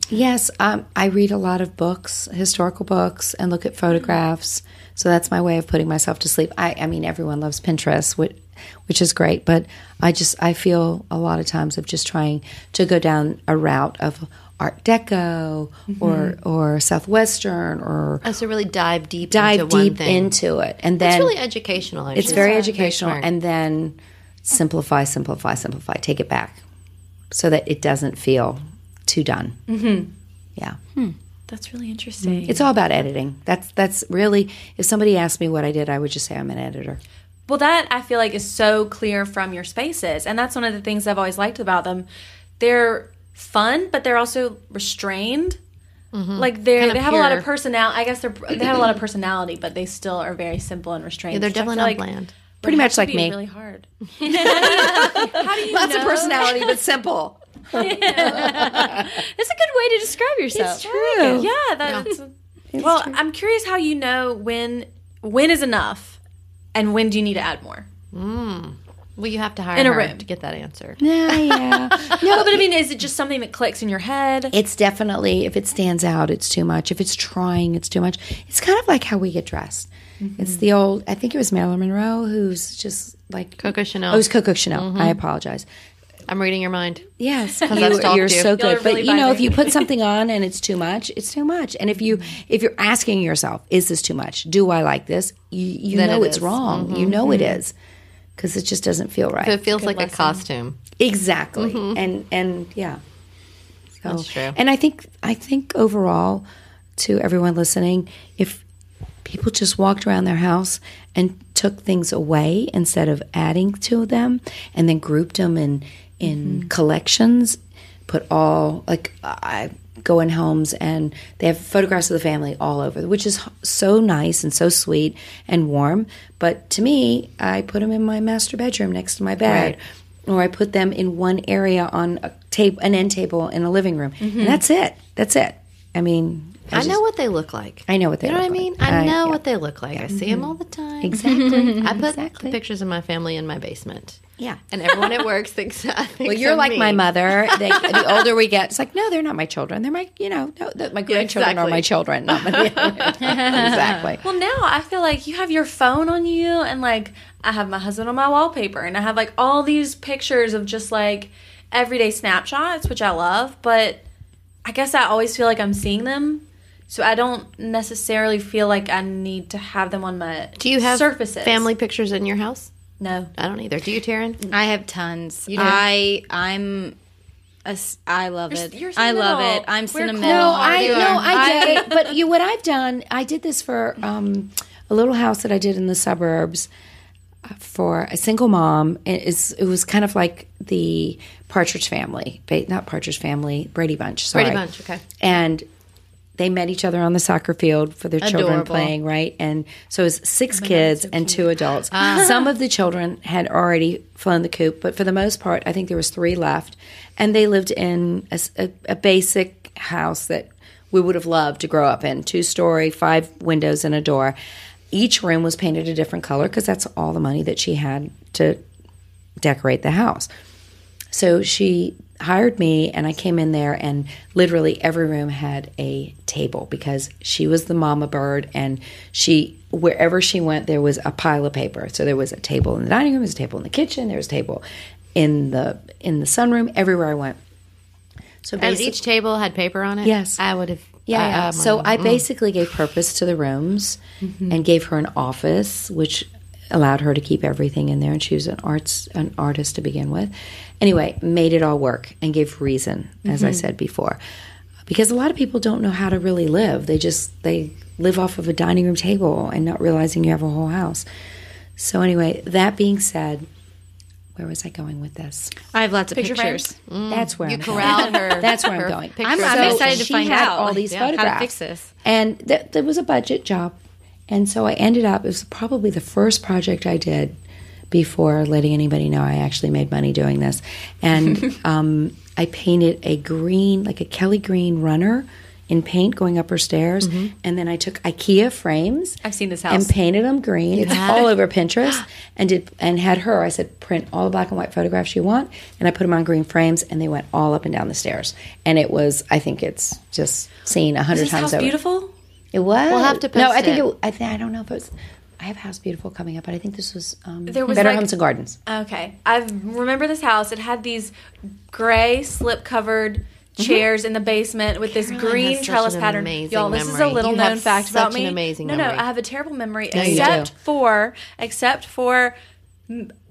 Yes, um, I read a lot of books, historical books, and look at photographs. So that's my way of putting myself to sleep. I, I mean, everyone loves Pinterest, which, which is great, but I just I feel a lot of times of just trying to go down a route of Art Deco or or Southwestern or Oh, so really dive deep dive into one deep into it, and then it's really educational. it's very Yeah, educational. smart. and then simplify simplify simplify. Take it back so that it doesn't feel too done. Mm-hmm. yeah. That's really interesting. it's all about editing. That's that's really if somebody asked me what i did i would just say i'm an editor. Well, that I feel like is so clear from your spaces, and that's one of the things I've always liked about them. They're fun, but they're also restrained. Mm-hmm. Like they're Kinda they have a lot of personality. I guess they're they have a lot of personality, but they still are very simple and restrained. Yeah, they're which definitely feel not like bland. pretty much like be me Really hard. How do you lots know? of personality but simple That's a good way to describe yourself. That's true Yeah, that's. well, I'm curious how you know when when is enough, and when do you need to add more. Hmm. Well, you have to hire In a her room. to get that answer. Yeah, yeah. No, but I mean, is it just something that clicks in your head? It's definitely if it stands out, it's too much. If it's trying, it's too much. It's kind of like how we get dressed. Mm-hmm. It's the old. I think it was Marilyn Monroe who's just like Coco Chanel. Oh, it was Coco Chanel. Mm-hmm. I apologize. I'm reading your mind. Yes, I've you, you're you. so Y'all good. really but you know, if you put something on and it's too much, it's too much. And if you mm-hmm. if you're asking yourself, is this too much? Do I like this? You, you know it it's is. wrong. You know it is because it just doesn't feel right. So It feels like a costume. Exactly. Mm-hmm. And and yeah. So, That's true. And I think I think overall to everyone listening, if people just walked around their house and took things away instead of adding to them and then grouped them in in mm-hmm. collections, put all like I go in homes and they have photographs of the family all over, which is so nice and so sweet and warm. But to me, I put them in my master bedroom next to my bed or I put them in one area on a table, an end table in a living room, and mm-hmm. that's it. That's it. I mean, I, just- know what they look like. I know what they You know look what I mean? like. I I- know yeah. what they look like. I see them mm-hmm. all the time. exactly. I put Exactly. the pictures of my family in my basement. Yeah. And everyone at work thinks, I think Well, you're like me. my mother. They, the older we get, it's like, no, they're not my children. They're my, you know, no, my grandchildren are exactly. my children, not my. exactly. Well, now I feel like you have your phone on you, and like I have my husband on my wallpaper, and I have like all these pictures of just like everyday snapshots, which I love, but I guess I always feel like I'm seeing them. So I don't necessarily feel like I need to have them on my Do you have surfaces. family pictures in your house? No. I don't either. Do you, Taryn? I have tons. do? I I'm a s I love You're- it. you're I love it. I'm We're sentimental. No, I You no. I get it. But you, what I've done, I did this for um, a little house that I did in the suburbs uh, for a single mom. It is it was kind of like the Partridge Family, not Partridge Family, Brady Bunch. Sorry. Brady Bunch, okay. And they met each other on the soccer field for their children playing, right? And so it was six kids and two adults. Some of the children had already flown the coop, but for the most part, I think there was three left, and they lived in a basic house that we would have loved to grow up in: two story, five windows and a door. Each room was painted a different color because that's all the money that she had to decorate the house. So she hired me, and I came in there, and literally every room had a table because she was the mama bird, and she wherever she went, there was a pile of paper. So there was a table in the dining room, there was a table in the kitchen, there was a table in the in the sunroom. Everywhere I went. So And each table had paper on it? Yes. I would have. yeah, yeah. So I mm. basically gave purpose to the rooms mm-hmm. and gave her an office, which allowed her to keep everything in there. And she was an arts an artist to begin with. Anyway, made it all work and gave reason, as I mm-hmm. said before, because a lot of people don't know how to really live. They just they live off of a dining room table and not realizing you have a whole house. So anyway, that being said, where was I going with this? I have lots of Picture pictures. Mm. That's where You I'm corralled going. her. That's where I'm her going. I'm- I'm excited to find out, all these yeah, how to photographs. fix this. And th- there was a budget job, and so I ended up. It was probably the first project I did before letting anybody know I actually made money doing this. And um, I painted a green, like a Kelly green runner. In paint going up her stairs, and then I took IKEA frames. I've seen this house. and painted them green. It's all over Pinterest, and did and had her. I said, print all the black and white photographs you want, and I put them on green frames, and they went all up and down the stairs. And it was, I think it's just seen a hundred times house over. beautiful? It was. We'll have to post No, I think it. it. I, th- I don't know if it was. I have House Beautiful coming up, but I think this was um, There was Better like- Homes and Gardens. Okay. I remember this house. It had these gray slip covered chairs in the basement with this green trellis pattern. amazing Y'all, this is a little You known have fact about an me. amazing no, memory. no, I have a terrible memory you except do. for except for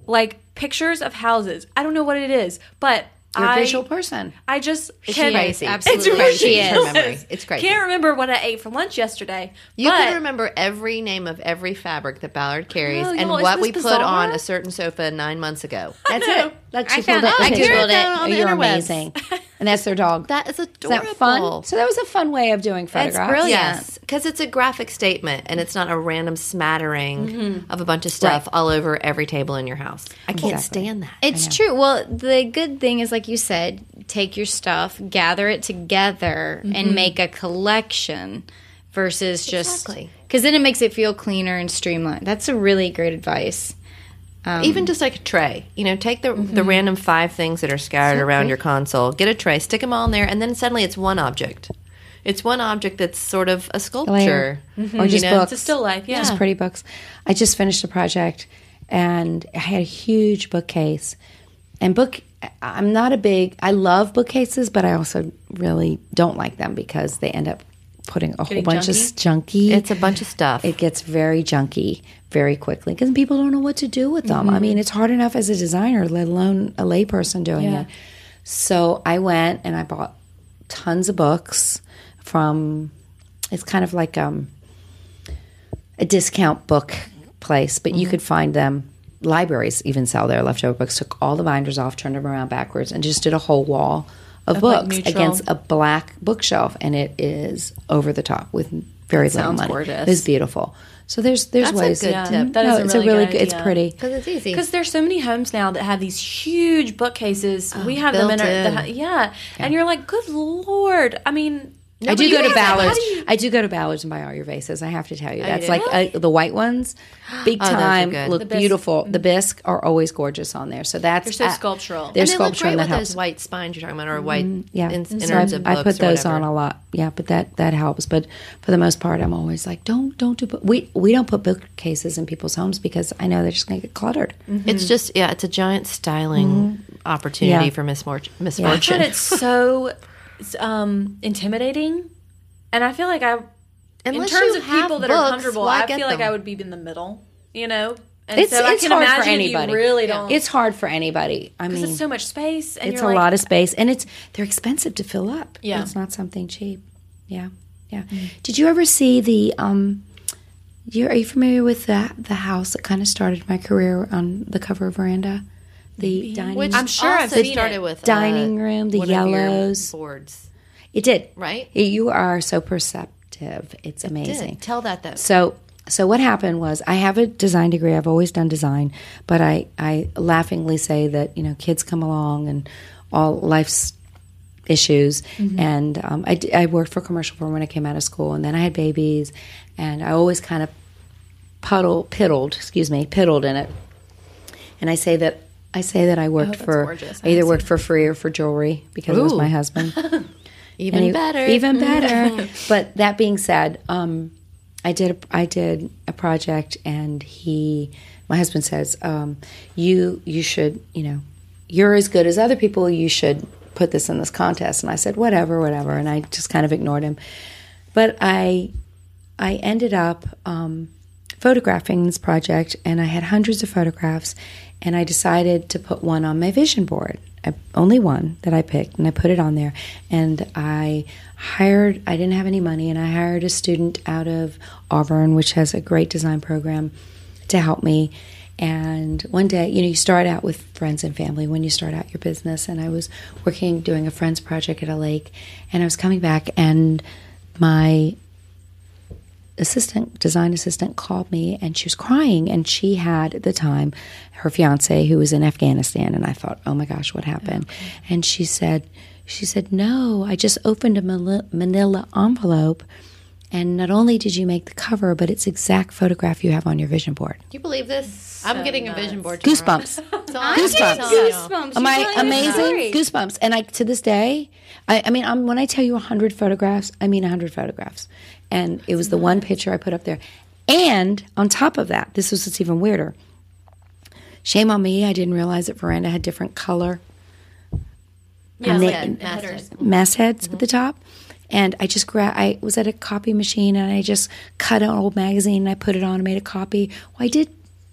like pictures of houses. I don't know what it is, but You're I a visual person. I just She can, crazy. Absolutely. It's crazy. She Her is. memory. It's crazy. Can't remember what I ate for lunch yesterday. You can remember every name of every fabric that Ballard carries Oh, and what we this put on a certain sofa nine months ago. That's it. Like I she found pulled it. I the picture. Googled it. on oh, the You're interwebs. amazing, and that's their dog. That is Is adorable. that fun? So that was a fun way of doing photographs. brilliant. Yes, because it's a graphic statement and it's not a random smattering mm-hmm. of a bunch of stuff all over every table in your house. I can't Exactly. stand that. It's true. Well, the good thing is, like you said, take your stuff, gather it together, and mm-hmm. make a collection versus just Exactly. because then it makes it feel cleaner and streamlined. That's a really great advice. Even just like a tray, you know, take the Mm-hmm. the random five things that are scattered around your console, get a tray, stick them all in there, and then suddenly it's one object. It's one object that's sort of a sculpture, or just you know? books. It's a still life, yeah. just pretty books. I just finished a project, and I had a huge bookcase. And book, I'm not a big. I love bookcases, but I also really don't like them because they end up putting a whole bunch of junky. It's a bunch of stuff. it gets very junky very quickly because people don't know what to do with them. I mean, it's hard enough as a designer, let alone a layperson doing Yeah. it. So I went and I bought tons of books from. It's kind of like um, a discount book place, but you could find them. Libraries even sell their leftover books. Took all the binders off, turned them around backwards, and just did a whole wall of, like, books neutral. against a black bookshelf, and it is over the top with very little sounds money. gorgeous. It's beautiful. So there's there's That's a ways. good yeah. tip. That no, is a it's really a really good good. It's pretty. because it's easy. Because there's so many homes now that have these huge bookcases. we ah, have them in, built our, the, in. yeah. and you're like, good lord. I mean, I do go to have Ballard's. do you- I do go to Ballard's and buy all your vases. I have to tell you, that's like uh, the white ones, big Oh, time, look The bisque. beautiful. The bisque are always gorgeous on there. So that's They're so uh, sculptural. They're and they look sculptural, great that with helps. those white spines you're talking about, or white Yeah, in, so innards I, of I put those whatever. on a lot. Yeah, but that that helps. But for the most part, I'm always like, don't don't do. We we don't put bookcases in people's homes because I know they're just going to get cluttered. It's just yeah, it's a giant styling opportunity Mm-hmm. Yeah. for misfor- I misfortune. find it so um, intimidating. And I feel like I, Unless in terms of people that books, are comfortable, I feel like? I would be in the middle, you know? And It's so I it's can hard imagine for anybody. you really don't. It's hard for anybody. I mean, it's so much space. And it's a like, lot of space and it's they're expensive to fill up Yeah. it's not something cheap yeah yeah did you ever see the um you are you familiar with that the house that kind of started my career on the cover of veranda the dining Which I'm sure I've started it. with uh, Dining room, the one of your yellows. boards. it did Right? you are so perceptive it's amazing. Tell that though. So so what happened was I have a design degree. I've always done design, but I I laughingly say that you know kids come along and all life's issues, and um, I I worked for commercial firm when I came out of school, and then I had babies, and I always kind of puddle piddled, excuse me, piddled in it, and I say that. I say that I worked for. I either worked for free or for jewelry because it was my husband. Even Any- better. Even better. but that being said, um, I did a, I did a project, and he, my husband says, um, you you should you know, you're as good as other people. You should put this in this contest. And I said, whatever, whatever, and I just kind of ignored him. But I I ended up um, photographing this project, and I had hundreds of photographs, and I decided to put one on my vision board. I, only one that I picked, and I put it on there. And I hired. I didn't have any money, and I hired a student out of Auburn, which has a great design program, to help me. And one day, you know, you start out with friends and family when you start out your business. And I was working, doing a friend's project at a lake, and I was coming back, and my assistant, design assistant, called me and she was crying. And she had at the time her fiance who was in Afghanistan. And I thought, oh my gosh, what happened? And she said, she said, no, I just opened a manila envelope. And not only did you make the cover, but it's exact photograph you have on your vision board. Do you believe this? I'm getting a vision board. Tomorrow. Goosebumps. So I'm Goosebumps. Goosebumps. Am I amazing? story. Goosebumps. And I to this day, I, I mean, I'm, when I tell you 100 photographs, I mean 100 photographs. And it was the one picture I put up there. And on top of that, this was what's even weirder. Shame on me, I didn't realize that Veranda had different color Yeah, ma- like headers. mastheads at the top. And I just grabbed, I was at a copy machine and I just cut an old magazine and I put it on and made a copy. Well, I did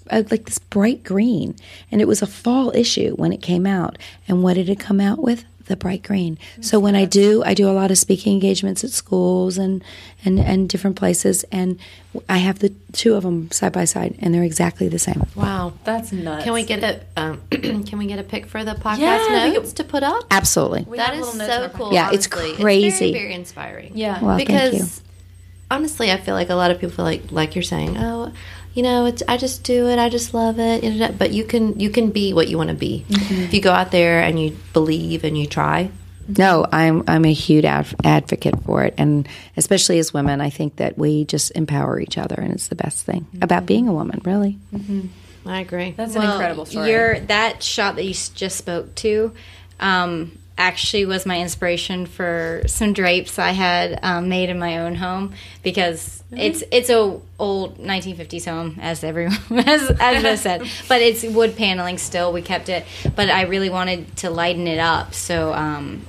uh, like this bright green and it was a fall issue when it came out. And what did it come out with? The bright green. So when I do, I do a lot of speaking engagements at schools and, and, and different places. And I have the two of them side by side and they're exactly the same. Wow. That's nuts. Can we get a um, Can we get a pic for the podcast Yeah, we notes to put up? Absolutely. We that have is little notes in so cool. Yeah, it's honestly. crazy. very, very inspiring. Yeah. Well, because thank you. honestly, I feel like a lot of people feel like like you're saying, oh, you know, it's I just do it, I just love it, but you can you can be what you want to be Mm-hmm. if you go out there and you believe and you try. No, I'm I'm a huge ad- advocate for it, and especially as women, I think that we just empower each other, and it's the best thing about being a woman, really. I agree. That's an incredible story. Your that shot that you just spoke to, um, actually was my inspiration for some drapes I had um, made in my own home because it's it's a old 1950s home as everyone as as I said, but it's wood paneling still. We kept it, but I really wanted to lighten it up, so um,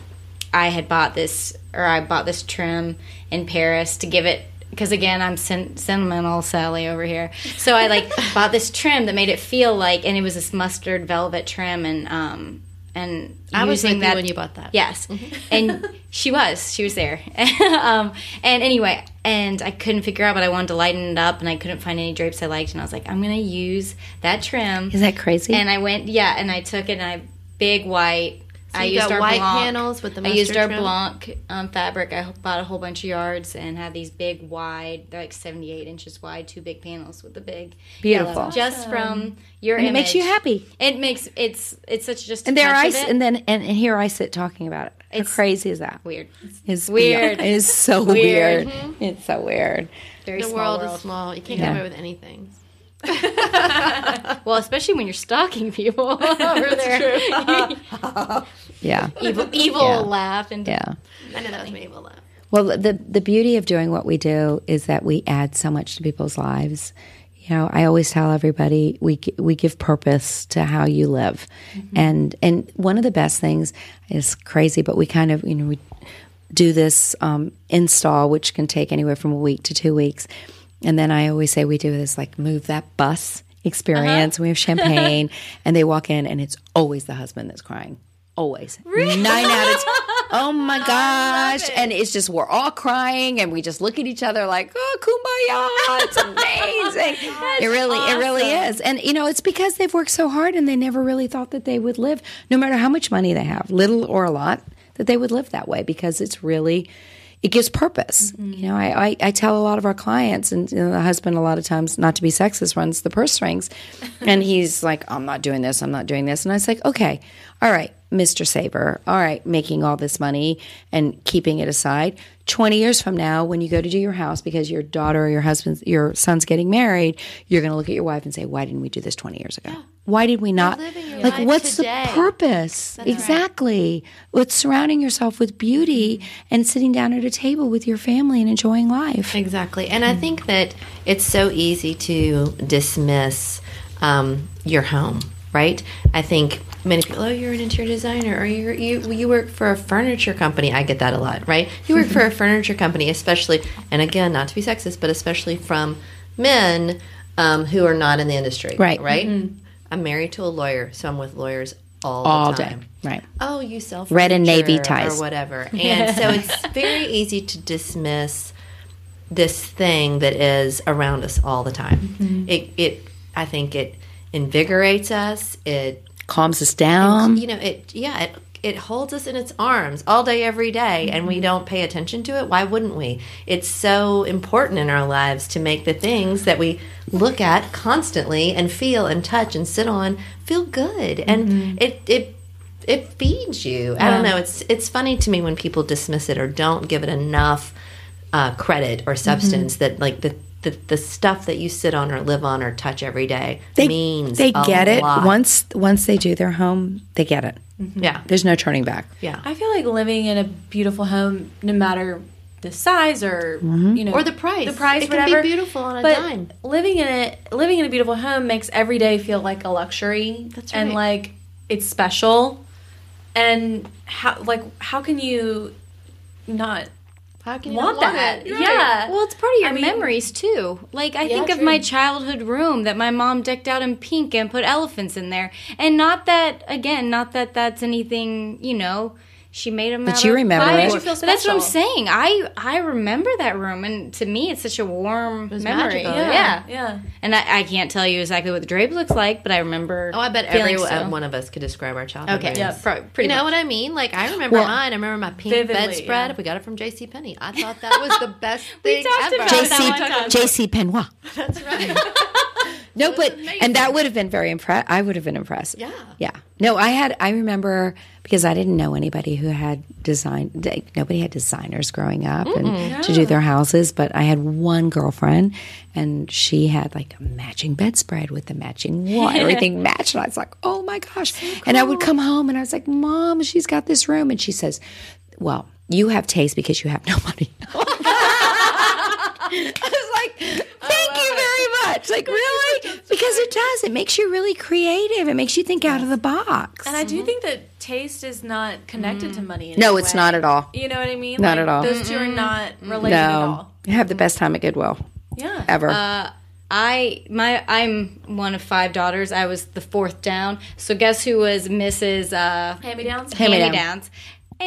I had bought this or I bought this trim in Paris to give it because again I'm sen- sentimental Sally over here. So I like bought this trim that made it feel like and it was this mustard velvet trim and um and I was you that when you bought that. Yes. and she was. She was there. um, and anyway, and I couldn't figure out, but I wanted to lighten it up, and I couldn't find any drapes I liked, and I was like, I'm gonna use that trim. Is that crazy? And I went, yeah, and I took it, and I big white. I you used got our white Blanc. panels with the I used our trim? Blanc um, fabric. I bought a whole bunch of yards and had these big wide. They're like 78 inches wide, two big panels with the big Beautiful. yellow. Just from your and it makes you happy. It makes it's it's such just a And there touch I of it. and then and, and here I sit talking about it. How It's crazy is that? weird. It's weird. It is so Weird. weird. It's so weird. Very The small world, is small. You can't Yeah. get away with anything. Well, especially when you're stalking people over there. Yeah. evil, evil Yeah. laugh and Yeah. I know that was me. Well, laugh. Well, the the beauty of doing what we do is that we add so much to people's lives. You know, I always tell everybody we we give purpose to how you live, and and one of the best things is crazy, but we kind of you know we do this um, install, which can take anywhere from a week to two weeks, and then I always say we do this like move that bus experience. We have champagne, and they walk in, and it's always the husband that's crying. Always. Nine out of ten. Oh my gosh. And it's just, we're all crying and we just look at each other like, oh, kumbaya. It's amazing. it really, it really is. And, you know, it's because they've worked so hard and they never really thought that they would live, no matter how much money they have, little or a lot, that they would live that way because it's really, it gives purpose. Mm-hmm. You know, I, I, I tell a lot of our clients, and you know, the husband, a lot of times, not to be sexist, runs the purse strings. and he's like, I'm not doing this, I'm not doing this. And I was like, okay, all right, Mr. Saber, all right, making all this money and keeping it aside. 20 years from now, when you go to do your house because your daughter or your husband's, your son's getting married, you're going to look at your wife and say, why didn't we do this 20 years ago? Why did we not? Like, what's today. the purpose? exactly. It's surrounding yourself with beauty and sitting down at a table with your family and enjoying life. Exactly. And I think that it's so easy to dismiss um, your home, right? I think many people, oh, you're an interior designer or you're, you, you work for a furniture company. I get that a lot, right? You work for a furniture company, especially, and again, not to be sexist, but especially from men um, who are not in the industry. Right. Right? I'm married to a lawyer, so I'm with lawyers all, All the day. time Right. oh, you sell Red and navy ties. or whatever. And so it's very easy to dismiss this thing that is around us all the time. Mm-hmm. It, it, I think it invigorates us. It, Calms us down. you know, it, yeah, it, it holds us in its arms all day, every day, and Mm-hmm. we don't pay attention to it. Why wouldn't we? It's so important in our lives to make the things that we look at constantly and feel and touch and sit on feel good, and Mm-hmm. it it it feeds you. I don't know. It's it's funny to me when people dismiss it or don't give it enough uh, credit or substance Mm-hmm. that like the. The, the stuff that you sit on or live on or touch every day They, means they a get it lot. once once they do their home. They get it. Mm-hmm. Yeah, There's no turning back. yeah. I feel like living in a beautiful home, no matter the size or mm-hmm. you know Or the price. the price, It can be beautiful on a but dime. Living in it, living in a beautiful home makes every day feel like a luxury. That's right. and like it's special. And how like how can you not How can you want that? Yeah. Well, it's part of your I mean- memories too. Like I think of true. my childhood room that my mom decked out in pink and put elephants in there, and not that again, not that that's anything you know. She made them, But out you of remember plywood. it. you feel But that's what I'm saying. I I remember that room, and to me, it's such a warm was memory. magical, Yeah, yeah. And I, I can't tell you exactly what the drape looks like, but I remember. Oh, I bet feeling every so. one of us could describe our childhood. Okay, yeah, pro- pretty you know what I mean? Like I remember Well- mine. I remember my pink Vividly, bedspread. yeah. We got it from J.C. Penney. I thought that was the best thing talked ever. about JC that. JC Penois. That's right. No, That's but and that would have been very impressed. I would have been impressed. Yeah. yeah. No, I had. I remember because I didn't know anybody who had design. they- Nobody had designers growing up and to do their houses. But I had one girlfriend, and she had like a matching bedspread with the matching wall. Everything matched, and I was like, oh my gosh! And I would come home, and I was like, Mom, she's got this room, and she says, Well, you have taste because you have no money. I was like, thank you very much. Like, really? Because it does. It makes you really creative. It makes you think out of the box. And I do think that taste is not connected to money. In No, any it's way. not at all. You know what I mean? Not at all. Those two are not related at No. all. You have the best time at Goodwill Yeah. ever. I my I'm one of five daughters. I was the fourth down. So guess who was Mrs. Uh, Hand me downs. Hand-me-down. Hand-me-downs?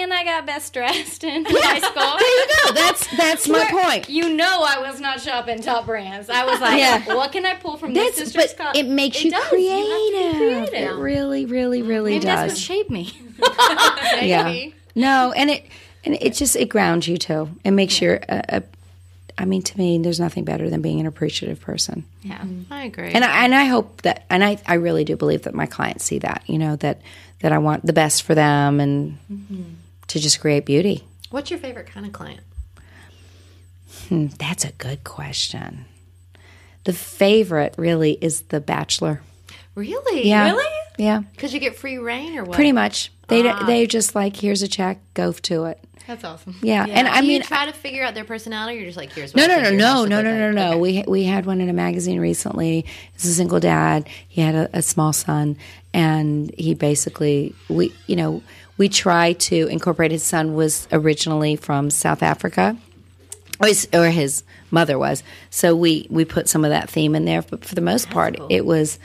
And I got best dressed in high school. there you go. That's that's my Where- point. You know I was not shopping top brands. I was like, Yeah. what can I pull from That's this sister's but co- it makes It you does. creative. You have to be creative. It really, really, mm-hmm. really Maybe that's what does. shaped me. Yeah. No, and it and it just it grounds you too. It makes you a, a I mean, to me, there's nothing better than being an appreciative person. Yeah, mm-hmm. I agree. And I, and I hope that, and I, I really do believe that my clients see that, you know, that, that I want the best for them and mm-hmm. To just create beauty. What's your favorite kind of client? Hmm, that's a good question. The favorite really is the bachelor. Really? Yeah. Really? Yeah. Because you get free reign or what? Pretty much. They, they just like, here's a check, go to it. That's awesome. Yeah. And I Do mean, you try to figure out their personality, you're just like, here's what No, no, no, no, no, no, no, no. Okay. We we had one in a magazine recently. He's a single dad. He had a, a small son, and he basically we you know we try to incorporate. His son was originally from South Africa, or his, or his mother was. So we we put some of that theme in there. But for the most part, it was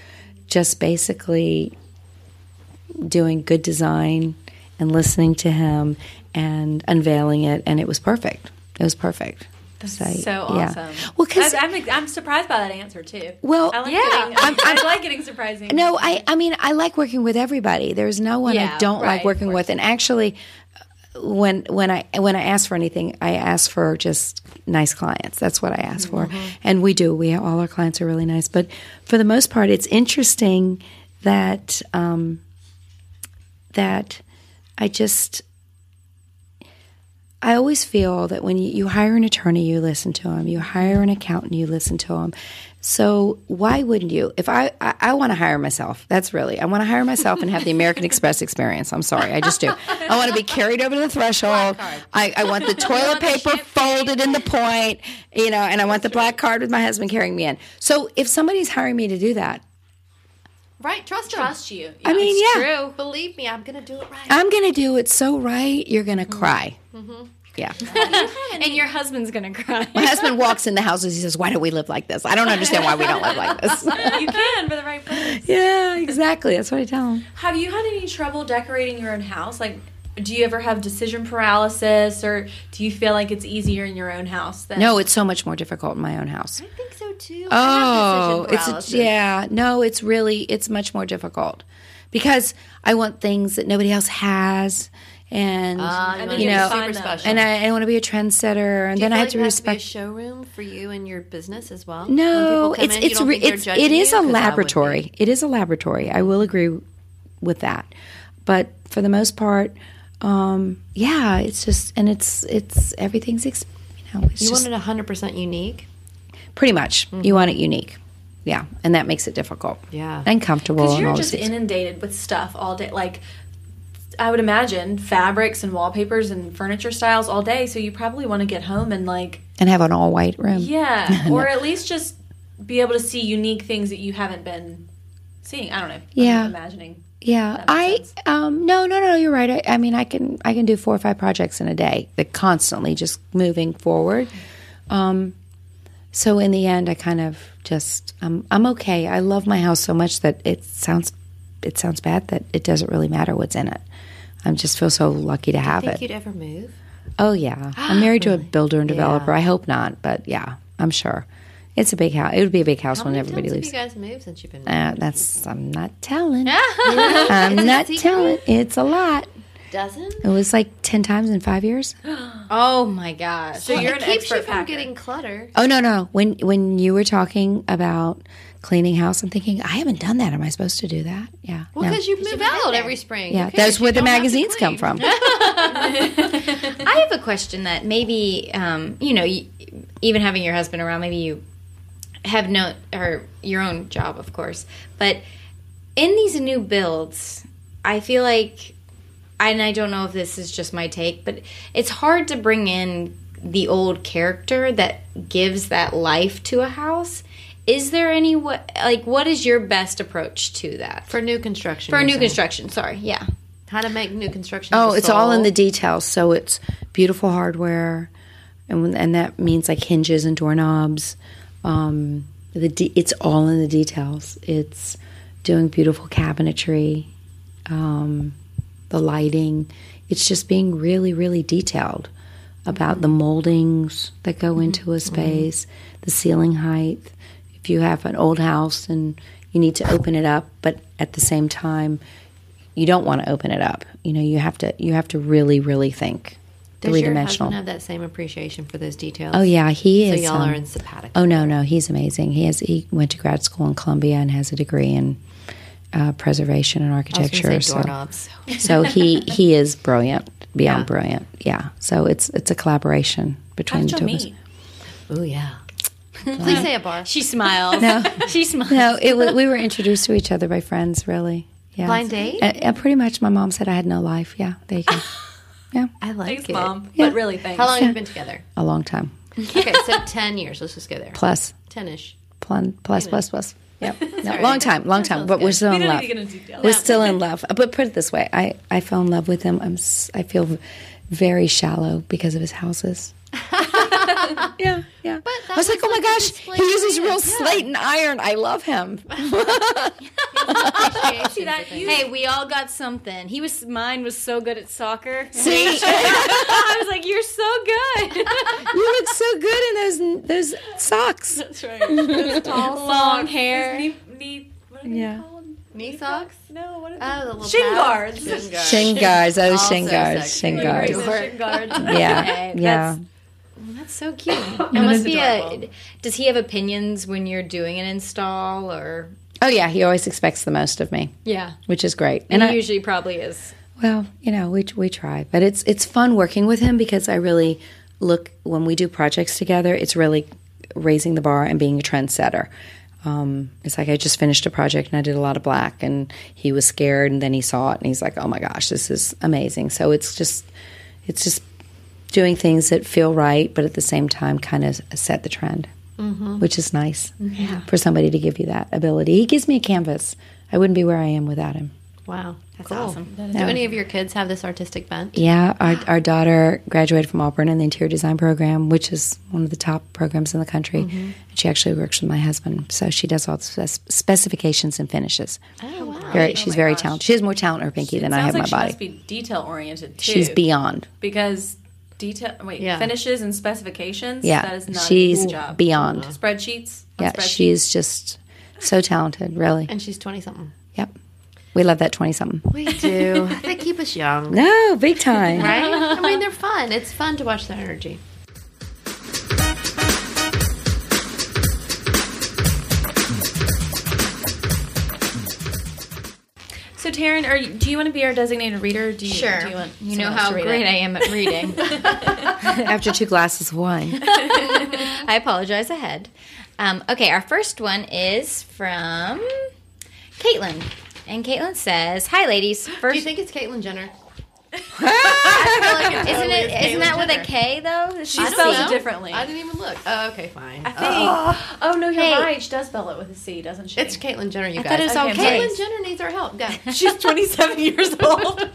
just basically doing good design and listening to him and unveiling it, and it was perfect. It was perfect. So, So yeah. awesome. Well, because I'm, I'm, I'm surprised by that answer too. Well, I like yeah. getting, I like getting surprising. no, I I mean I like working with everybody. There's no one I don't right, like working with, and actually, when when I when I ask for anything, I ask for just nice clients. That's what I ask for, and we do. We all our clients are really nice, but for the most part, it's interesting that um, that I just I always feel that when you, you hire an attorney, you listen to him. You hire an accountant, you listen to him. So why wouldn't you? If I I, I want to hire myself, that's really I want to hire myself and have the American Express experience. I'm sorry, I just do. I want to be carried over to the threshold. I, I want the toilet paper folded in the point, you know, and I want the black card with my husband carrying me in. So if somebody's hiring me to do that, Right, trust them. trust you. I mean, yeah, True. Believe me, I'm gonna do it right. I'm going to do it so right, you're going to mm-hmm. cry. Mm-hmm. Yeah. and your husband's gonna cry. My husband walks in the house and he says, Why don't we live like this? I don't understand why we don't live like this. you can for the right place. yeah, exactly. That's what I tell him. Have you had any trouble decorating your own house? Like, do you ever have decision paralysis, or do you feel like it's easier in your own house? Than No, it's so much more difficult in my own house. I think so too. Oh, have it's yeah. No, it's really it's much more difficult because I want things that nobody else has, and Ah, you, And wanna then be you have to super find them. special. and I, I want to be a trendsetter, and then I have like to respect. has to be a showroom for you and your business as well. No, When people come it's in, it's re- it's it is a 'Cause I would laboratory. It is a laboratory. I will agree with that, but for the most part, um, yeah, it's just and it's it's everything's ex- you know it's You just want it 100 percent unique. pretty much you want it unique, yeah, and that makes it difficult, Yeah. and comfortable. because and you're all just inundated with stuff all day. Like, I would imagine fabrics and wallpapers and furniture styles all day. So you probably want to get home and like, and have an all white room. yeah, or at least just be able to see unique things that you haven't been seeing. I don't know. Yeah. I'm imagining. Yeah, I sense. um no no no you're right. I, I mean I can I can do four or five projects in a day that constantly just moving forward. Um, so in the end, I kind of just I'm I'm okay. I love my house so much that it sounds it sounds bad that it doesn't really matter what's in it. I just feel so lucky to have Think it. you'd ever move? Oh yeah, I'm married to a builder and developer. I hope not, but yeah, I'm sure it's a big house. It would be a big house How when many everybody times leaves. have you guys moved since you've been? Uh, that's I'm not telling. I'm not telling. It's a lot. dozen. It was like ten times in five years. Oh my gosh. So you're an keeps expert you from packer. getting clutter. Oh no, no. When when you were talking about cleaning house, I'm thinking I haven't done that. Am I supposed to do that? Yeah. Well, no. because you move out every spring. yeah, Okay, that's where the don't have to magazines come from. I have a question that maybe, um, you know, you, even having your husband around, maybe you have no, or your own job, of course. But in these new builds, I feel like, and I don't know if this is just my take, but it's hard to bring in the old character that gives that life to a house. Is there any what like what is your best approach to that for new construction. for a new saying. construction? Sorry, yeah. How to make new construction? Oh, a it's all in the details. So it's beautiful hardware, and and that means like hinges and doorknobs. Um, the de- it's all in the details. It's doing beautiful cabinetry, um, the lighting. It's just being really, really detailed about the moldings that go into a space, the ceiling height. If you have an old house and you need to open it up, but at the same time, you don't want to open it up. You know, you have to you have to really, really think Does three your dimensional. husband have that same appreciation for those details? Oh yeah, he So is. y'all um, are in sabbatical. Oh no, no, he's amazing. He has he went to grad school in Columbia and has a degree in uh, preservation and I was architecture. say so, doorknobs. so he he is brilliant, beyond Yeah. brilliant. Yeah. So it's it's a collaboration between the you two of us. Oh yeah. Please say a bar. She smiles. No. she smiles. No, it was, we were introduced to each other by friends. Really, yeah. Blind date? Uh, uh, pretty much. My mom said I had no life. Yeah, there you go. yeah, I like Thanks, it. mom. Yeah. But really, thanks. How long have you been together? a long time. Okay, so ten years. Let's just go there. Plus, Ten-ish. plus, plus, plus, plus. Yep. No, long time, long time. But we're still in love. need to get into detail. We're still in love. But put it this way, I, I fell in love with him. I'm s- I feel very shallow because of his houses. yeah, yeah. But I was like, oh my gosh, he uses real Yeah. slate and iron. I love him. See that? Hey, we all got something. He was mine was so good at soccer. See, I was like, "You're so good." You look so good in those those socks. That's right. Tall, long hair. Knee, knee, what are Yeah. called? Knee socks? No, what are they? Oh, the Shin guards. Shin guards. Shin guards, those shin guards, shin guards. right. Shin guards. Yeah, Okay, yeah. That's so cute. It must be a. Does he have opinions when you're doing an install or? Oh yeah, he always expects the most of me, Yeah, which is great. and, And he I, usually probably is. Well, you know, we we try, but it's it's fun working with him because I really look when we do projects together. It's really raising the bar and being a trendsetter. Um, it's like I just finished a project and I did a lot of black, and he was scared, and then he saw it, and he's like, "Oh my gosh, this is amazing!" So it's just it's just doing things that feel right, but at the same time, kind of set the trend, mm-hmm. which is nice for somebody to give you that ability. He gives me a canvas. I wouldn't be where I am without him. Wow. That's cool. awesome. Do any of your kids have this artistic bent? Yeah, our, our daughter graduated from Auburn in the interior design program, which is one of the top programs in the country. Mm-hmm. And she actually works with my husband, so she does all the spec- specifications and finishes. Oh, wow. Very, oh she's very talented. She has more talent in her pinky than I have Sounds in like my she body. must be detail oriented. She's beyond. because detail. Wait, Yeah. finishes and specifications. Yeah, that is not she's an easy job. beyond. Spreadsheets. on Yeah, spreadsheets. she's just so talented. Really. And she's 20 something. Yep. We love that twenty something. We do. they keep us young. No, big time. Right? I mean, they're fun. It's fun to watch their energy. So, Taryn, are you, do you want to be our designated reader? Do you, Sure. Do you want You know how great it? I am at reading. After two glasses of wine. I apologize ahead. Um, okay, our first one is from Caitlin. And Caitlin says, Hi, ladies. First, Do you think it's Caitlyn Jenner? isn't it? Isn't that with a K though? She I spells know. it differently. I didn't even look. Oh, okay, fine. I oh. think. Oh, oh, no, you're Hey. right. She does spell it with a C, doesn't she? It's Caitlyn Jenner, you I guys. thought it was Okay, Caitlyn Jenner needs our help. Go. She's 27 years old.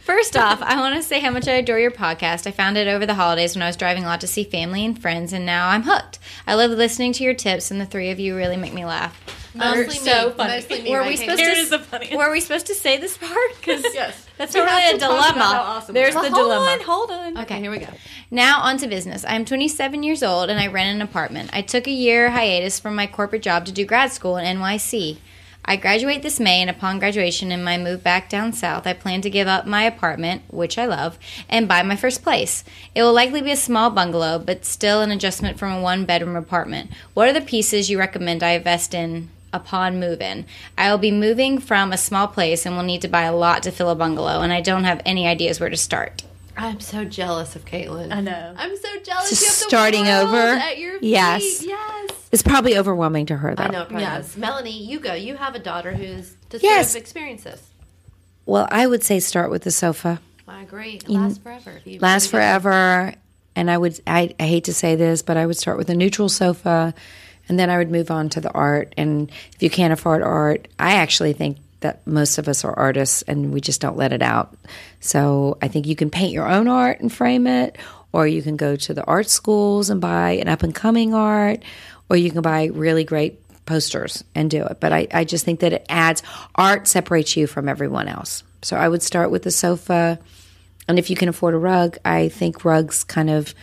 First off, I want to say how much I adore your podcast. I found it over the holidays when I was driving a lot to see family and friends, and now I'm hooked. I love listening to your tips, and the three of you really make me laugh. Mostly so me. funny. Mostly me. Were we supposed Here to? is the funniest. Were we supposed to say this part? Because Yes. that's We totally have a to talk about dilemma. how awesome There's we the are. dilemma. Hold on, hold on. Okay, here we go. Now on to business. I'm 27 years old and I rent an apartment. I took a year hiatus from my corporate job to do grad school in NYC. I graduate this May, and upon graduation and my move back down south, I plan to give up my apartment, which I love, and buy my first place. It will likely be a small bungalow, but still an adjustment from a one bedroom apartment. What are the pieces you recommend I invest in upon move in? I will be moving from a small place and will need to buy a lot to fill a bungalow, and I don't have any ideas where to start. I'm so jealous of Caitlin. I know. I'm so jealous. Just you have the starting world over? at your feet. Yes. Yes. It's probably overwhelming to her, though. I know. It probably Yeah. is. Melanie, you go. You have a daughter who's to Yes. sort experience this. Well, I would say start with the sofa. I agree. It lasts forever. You Last really forever. And I would, I, I hate to say this, but I would start with a neutral sofa and then I would move on to the art. And if you can't afford art, I actually think that most of us are artists and we just don't let it out. So I think you can paint your own art and frame it, or you can go to the art schools and buy an up and coming art, or you can buy really great posters and do it. But I, I just think that it adds art separates you from everyone else. So I would start with the sofa. And if you can afford a rug, I think rugs kind of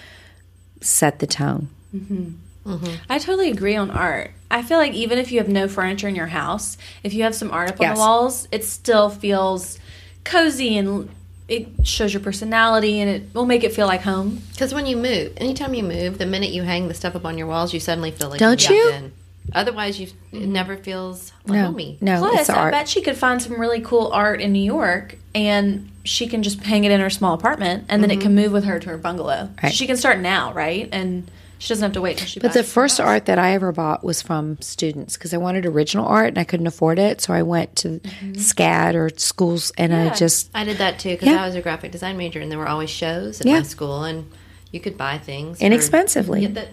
set the tone. Mm-hmm. Mm-hmm. I totally agree on art. I feel like even if you have no furniture in your house, if you have some art up on Yes. the walls, it still feels cozy and it shows your personality and it will make it feel like home. Because when you move, anytime you move, the minute you hang the stuff up on your walls, you suddenly feel like Don't you're you? tucked In. Otherwise, you it mm-hmm. never feels like No, homey. no, Plus, it's the I art. bet she could find some really cool art in New York and she can just hang it in her small apartment and then it mm-hmm. can move with her to her bungalow. Right. She can start now, right? And she doesn't have to wait till she But buys the first art that I ever bought was from students because I wanted original art and I couldn't afford it. So I went to mm-hmm. SCAD or schools and I just, I did that too because Yeah. I was a graphic design major, and there were always shows at Yeah. my school, and you could buy things Inexpensively. Yeah, that,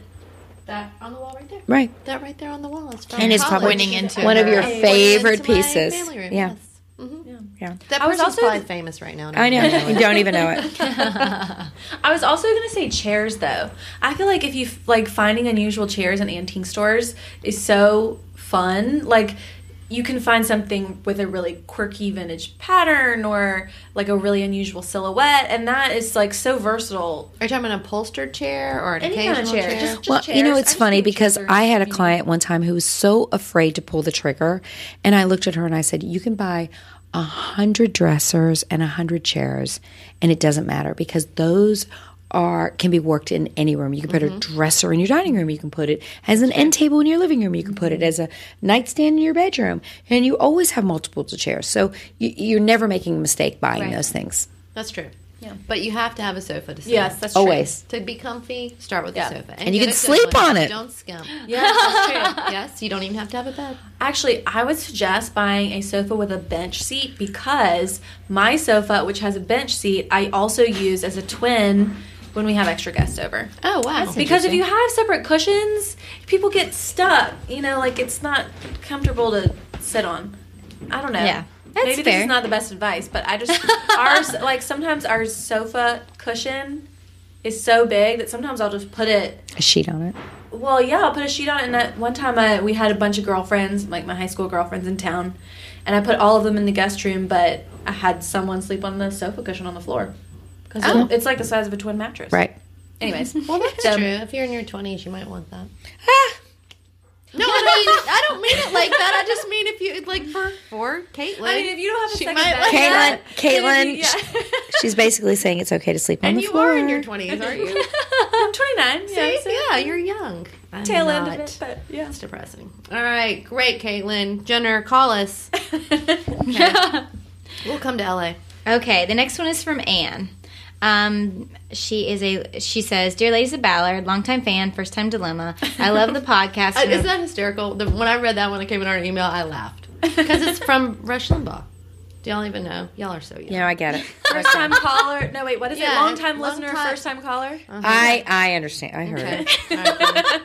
that on the wall right there. right. That right there on the wall is from And it's probably Pointing into one of your favorite pieces. family room, Yeah. yes. Mm-hmm. Yeah. That I was person's also- probably famous right now. I know. don't even You don't even know it. I was also gonna say chairs though. I feel like if you like finding unusual chairs in antique stores is so fun. Like you can find something with a really quirky vintage pattern or like a really unusual silhouette, and that is like so versatile. Are you talking about an upholstered chair or an Any kind of chair, chair? just- just Well, you know, it's I funny because I had a client one time who was so afraid to pull the trigger. And I looked at her and I said, You can buy a hundred dressers and a hundred chairs, and it doesn't matter because those are can be worked in any room. You can put a mm-hmm. dresser in your dining room. You can put it as an end table in your living room. You can put it mm-hmm. as a nightstand in your bedroom, and you always have multiple chairs. So you, you're never making a mistake buying those things. That's true. Yeah. But you have to have a sofa to sit Yes, on. that's true. Always. To be comfy, start with Yeah. the sofa. And you can sleep one. on it. Don't skimp. Yeah, that's true. yes, you don't even have to have a bed. Actually, I would suggest buying a sofa with a bench seat because my sofa, which has a bench seat, I also use as a twin when we have extra guests over. Oh, wow. Because if you have separate cushions, people get stuck. You know, like it's not comfortable to sit on. I don't know. Yeah, that's Maybe this is not the best advice, but I just ours like sometimes our sofa cushion is so big that sometimes I'll just put it A sheet on it. well, yeah, I'll put a sheet on it. And that one time, I, we had a bunch of girlfriends, like my high school girlfriends in town, and I put all of them in the guest room, but I had someone sleep on the sofa cushion on the floor because Oh. it's like the size of a twin mattress. Right. Anyways, Well, that's so- true. If you're in your 20s, you might want that. Ah, No, I mean, I don't mean it like that. I just mean if you, like, for, for Caitlin. I mean, if you don't have a second might bed, like Caitlin, that. Caitlin, Yeah. she's basically saying it's okay to sleep on and the you are in your 20s, aren't you? I'm 29. See? Yeah, so yeah, you're young. I'm tail end of it, but yeah. it's depressing. All right, great, Caitlin. Jenner, call us. We'll come to LA. Okay, the next one is from Anne. Um, she is a. She says, "Dear ladies of Ballard, longtime fan, first time dilemma. I love the podcast. Uh, isn't that hysterical? The, when I read that when it came in our email, I laughed because it's from Rush Limbaugh. Do y'all even know? Y'all are so young. Yeah, I get it. First time caller. No, wait, what is Yeah, it? Long time listener, first time caller? I I understand. I heard Okay. it.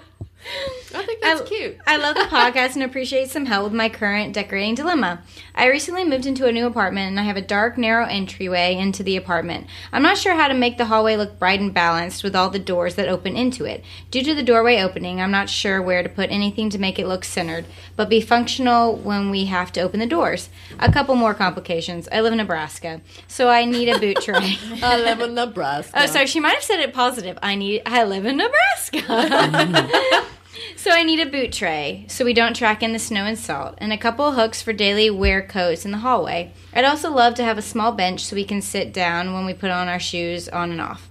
All right, then. I think that's cute. I love the podcast and appreciate some help with my current decorating dilemma. I recently moved into a new apartment and I have a dark, narrow entryway into the apartment. I'm not sure how to make the hallway look bright and balanced with all the doors that open into it. Due to the doorway opening, I'm not sure where to put anything to make it look centered, but be functional when we have to open the doors. A couple more complications. I live in Nebraska, so I need a boot tray. I live in Nebraska. Oh, sorry. She might have said it positive. I need. I live in Nebraska. So I need a boot tray so we don't track in the snow and salt, and a couple of hooks for daily wear coats in the hallway. I'd also love to have a small bench so we can sit down when we put on our shoes on and off.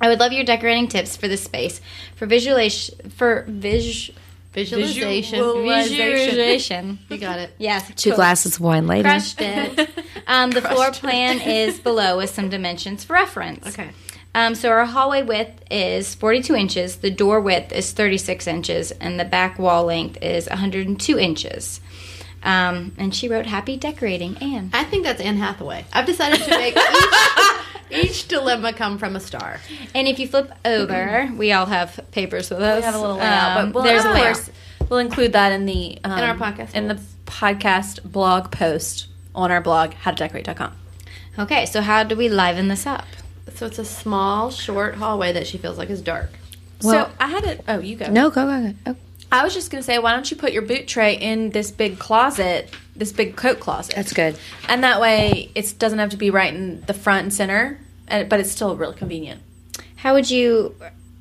I would love your decorating tips for this space for visualization for vis, Visualization. visualization. You got it. yes, Two cool. glasses of wine later. Crushed it. Um, the floor plan is below with some dimensions for reference. Okay. Um, so our hallway width is 42 inches, the door width is 36 inches, and the back wall length is 102 inches. Um, and she wrote, "Happy decorating, Anne." I think that's Anne Hathaway. I've decided to make each, each dilemma come from a star. And if you flip over, we all have papers with us. We have a little layout, Um, but we'll, there's of a layout. course we'll include that in the um, In our podcast in the podcast blog post on our blog howtodecorate.com. Okay, so how do we liven this up? So it's a small, short hallway that she feels like is dark. so I had it. Oh, you go. No, go, go, go. Oh, I was just gonna say, why don't you put your boot tray in this big closet, this big coat closet? that's good. and that way it doesn't have to be right in the front and center, uh, but it's still real convenient. How would you?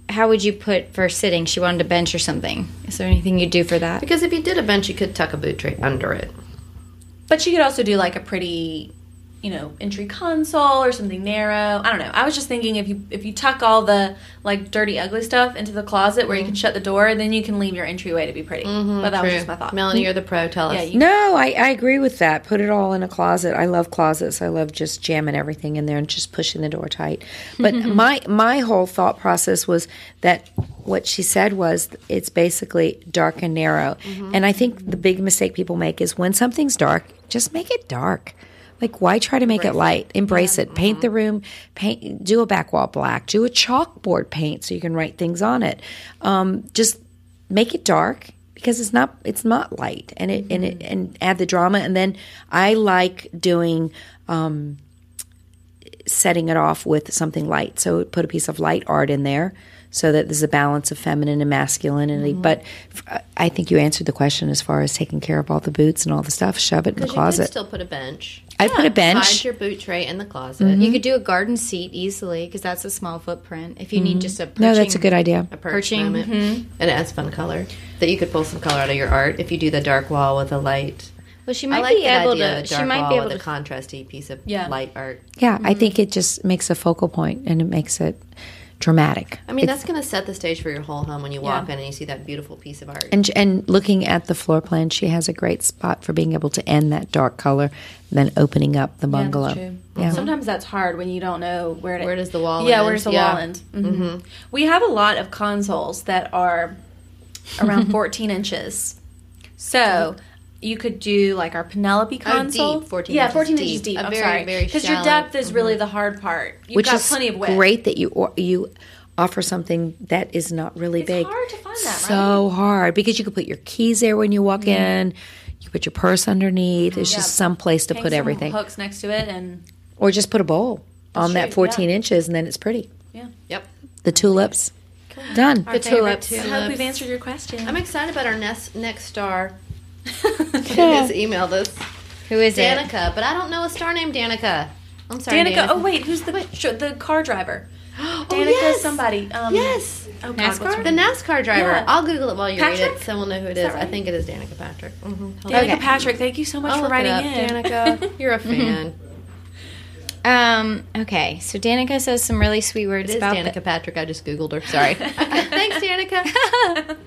How would you put for sitting? She wanted a bench or something. Is there anything you'd do for that? Because if you did a bench, you could tuck a boot tray under it. But you could also do like a pretty, you know, entry console or something narrow. I don't know. I was just thinking if you if you tuck all the like dirty ugly stuff into the closet where you can mm-hmm. shut the door, then you can leave your entryway to be pretty. Mm-hmm, but that was just my thought. Melanie, you're the pro. Tell us. Yeah, you, No, I, I agree with that. Put it all in a closet. I love closets. I love just jamming everything in there and just pushing the door tight. But mm-hmm. my my whole thought process was that what she said was it's basically dark and narrow. And I think the big mistake people make is when something's dark, just make it dark. Like why try to make it light? Embrace it. Paint the room. Paint. Do a back wall black. Do a chalkboard paint so you can write things on it. Um, just make it dark because it's not it's not light and it and it and add the drama and then I like doing um setting it off with something light so put a piece of light art in there so that there's a balance of feminine and masculinity mm-hmm. but f- I think you answered the question as far as taking care of all the boots and all the stuff shove it in the Because you could closet still put a bench. I put a bench. Hide bench your boot tray in the closet. You mm-hmm. could do a garden seat easily because that's a small footprint. If you need mm-hmm. just a perching, no that's a good idea A perch Perching, moment. And it adds fun color. That you could pull some color out of your art if you do the dark wall with a light. Well, she I might like be that able idea, to. She might be able with to. a contrasty piece of Yeah. light art. yeah I think it just makes a focal point and it makes it dramatic I mean, that's going to set the stage for your whole home when you walk in and you see that beautiful piece of art. And and looking at the floor plan, she has a great spot for being able to end that dark color, and then opening up the bungalow. Yeah, that's true. Yeah. Sometimes that's hard when you don't know where to, Where does the wall Yeah, end? where's the Yeah. wall end? Mm-hmm. We have a lot of consoles that are around 14 inches. So you could do like our Penelope console. Oh, deep, 14 yeah, inches 14 deep. inches deep. A I'm very, sorry, very because your depth is really mm-hmm. the hard part. You've Which got is plenty of width. great that you or, you offer something that is not really It's big. hard to find that, so hard because you could put your keys there when you walk mm-hmm. in. You put your purse underneath. There's just some place to Hang put some everything, hooks next to it, and or just put a bowl on that 14 yeah. inches, and then it's pretty. Yeah. Yep. The tulips, done. The tulips. I hope we've answered your question. I'm excited about our next, next star. Just emailed us. Who is it? Danica, but I don't know a star named Danica. I'm sorry, Danica. Oh wait, who's the sh- the car driver? Danica. yes. somebody. Um, Yes. Oh, God, NASCAR? The NASCAR driver. Yeah. I'll Google it while you read it, so we'll know who it Is is. that I think it is Danica Patrick. Mm-hmm. Danica Okay. Patrick. Thank you so much I'll for writing in. Danica, you're a fan. Um. Okay. So Danica says some really sweet words It is about Danica Patrick. I just Googled her. Sorry. okay, thanks, Danica.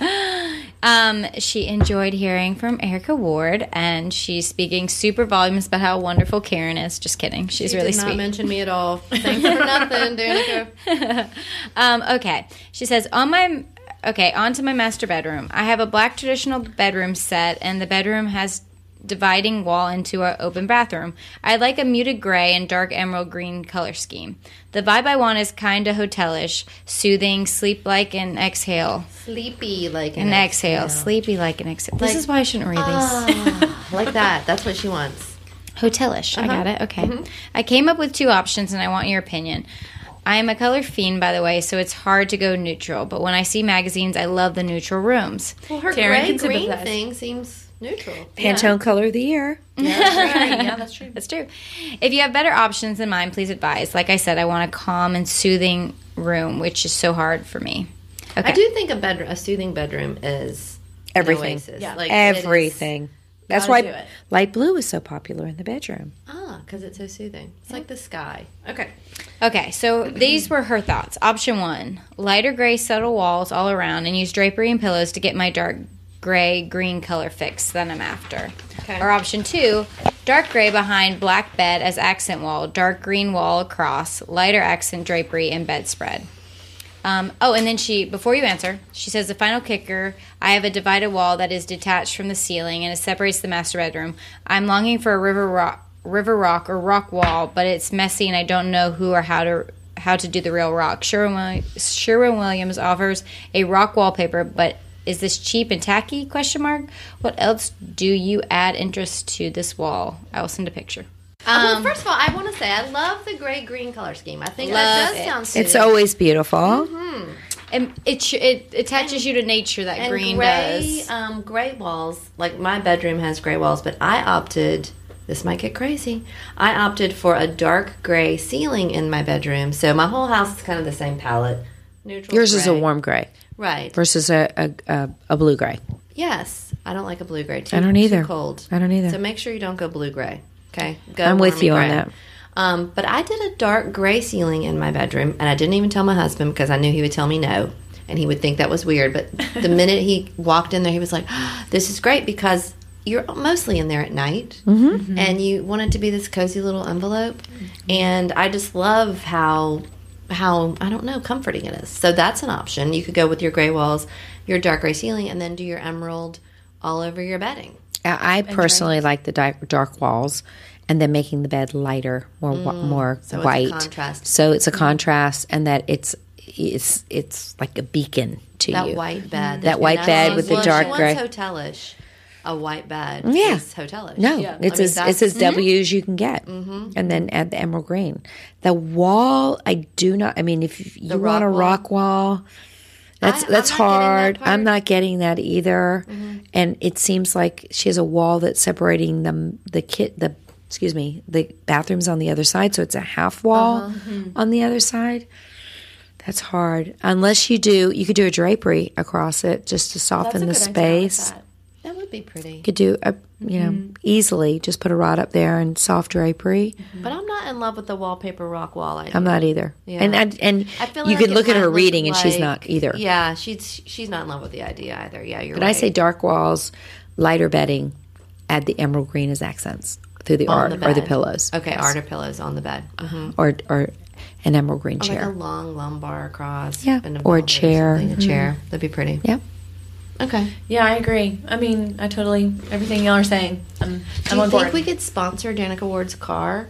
um. She enjoyed hearing from Erica Ward, and she's speaking super volumes about how wonderful Karen is. Just kidding. She's She really did not sweet. mention me at all. Thanks for nothing, Danica. um, okay. She says, on my. Okay, on to my master bedroom. I have a black traditional bedroom set, and the bedroom has dividing wall into an open bathroom. I like a muted gray and dark emerald green color scheme. The vibe I want is kind of hotelish, soothing, sleep like an exhale. Sleepy like An exhale. Sleepy like an exhale. This is why I shouldn't read these. Ah, like that. That's what she wants. Hotelish. I got it. Okay. I came up with two options and I want your opinion. I am a color fiend, by the way, so it's hard to go neutral. But when I see magazines, I love the neutral rooms. Well, her Karen gray green thing seems neutral. Pantone color of the year. yeah, that's true. That's true. If you have better options than mine, please advise. Like I said, I want a calm and soothing room, which is so hard for me. I do think a bedroom, a soothing bedroom, is an Everything. oasis. Yeah. Like, Everything. That's why light blue is so popular in the bedroom. Ah, because it's so soothing. It's like the sky. Okay. Okay, so these were her thoughts. Option one lighter gray subtle walls all around and use drapery and pillows to get my dark gray green color fix that I'm after. Okay. Or option two dark gray behind black bed as accent wall, dark green wall across, lighter accent drapery and bedspread. Um, oh, and then she, before you answer, she says the final kicker I have a divided wall that is detached from the ceiling and it separates the master bedroom. I'm longing for a river rock, river rock or rock wall, but it's messy and I don't know who or how to how to do the real rock. Sherwin, Sherwin Williams offers a rock wallpaper, but is this cheap and tacky? Question mark. What else do you add interest to this wall? I will send a picture. well, first of all, I want to say I love the gray green color scheme. I think Love that does it. sound soothing. It's always beautiful. Hmm. And it it attaches you to nature that and green gray, does. Um, gray walls. Like my bedroom has gray walls, but I opted. This might get crazy. I opted for a dark gray ceiling in my bedroom, so my whole house is kind of the same palette. Neutral. Yours is a warm gray right. versus a, a, a, a blue gray. Yes, I don't like a blue gray. Too, I don't either. Too cold. I don't either. So make sure you don't go blue gray. Okay, go I'm with you on that. Um, but I did a dark gray ceiling in my bedroom, and I didn't even tell my husband because I knew he would tell me no, and he would think that was weird. But the minute he walked in there, he was like, "This is great because." You're mostly in there at night, Mm-hmm. and you want it to be this cozy little envelope. And I just love how how I don't know comforting it is. So that's an option. You could go with your gray walls, your dark gray ceiling, and then do your emerald all over your bedding. I personally like the dark, dark walls, and then making the bed lighter, more more Mm. it's a white. contrast. So it's a contrast, and that it's it's it's like a beacon to That you. That white bed, That white bed with the well, dark gray. hotelish. A white bed, Yeah. is hotelish. No, Yeah. it's I mean, as it's as W as you can get, Mm-hmm. and then add the emerald green. The wall, I do not. I mean, if you want a wall? rock wall, that's I- I'm that's that hard. Mm-hmm. I'm not getting that either. And it seems like she has a wall that's separating the the kit the excuse me the bathrooms on the other side, so it's a half wall Uh-huh. on the other side. That's hard. Unless you do, you could do a drapery across it just to soften the space. That would be pretty. Could do a you know mm-hmm. easily just put a rod up there and soft drapery. Mm-hmm. But I'm not in love with the wallpaper rock wall idea. I'm not either. Yeah. And and, and I feel you like could look at her reading and she's not either. Yeah, she's she's not in love with the idea either. Yeah, you're But right. I say dark walls, lighter bedding, add the emerald green as accents through the On art the or the pillows. Okay, Yes. art or pillows on the bed. Mhm. or or an emerald green Or like chair. a long lumbar across. Yeah, or a chair. A mm-hmm. chair. That'd be pretty. yeah. Okay. Yeah, I agree. I mean, I totally everything y'all are saying. I'm, Do I'm you on think board. we could sponsor Danica Ward's car?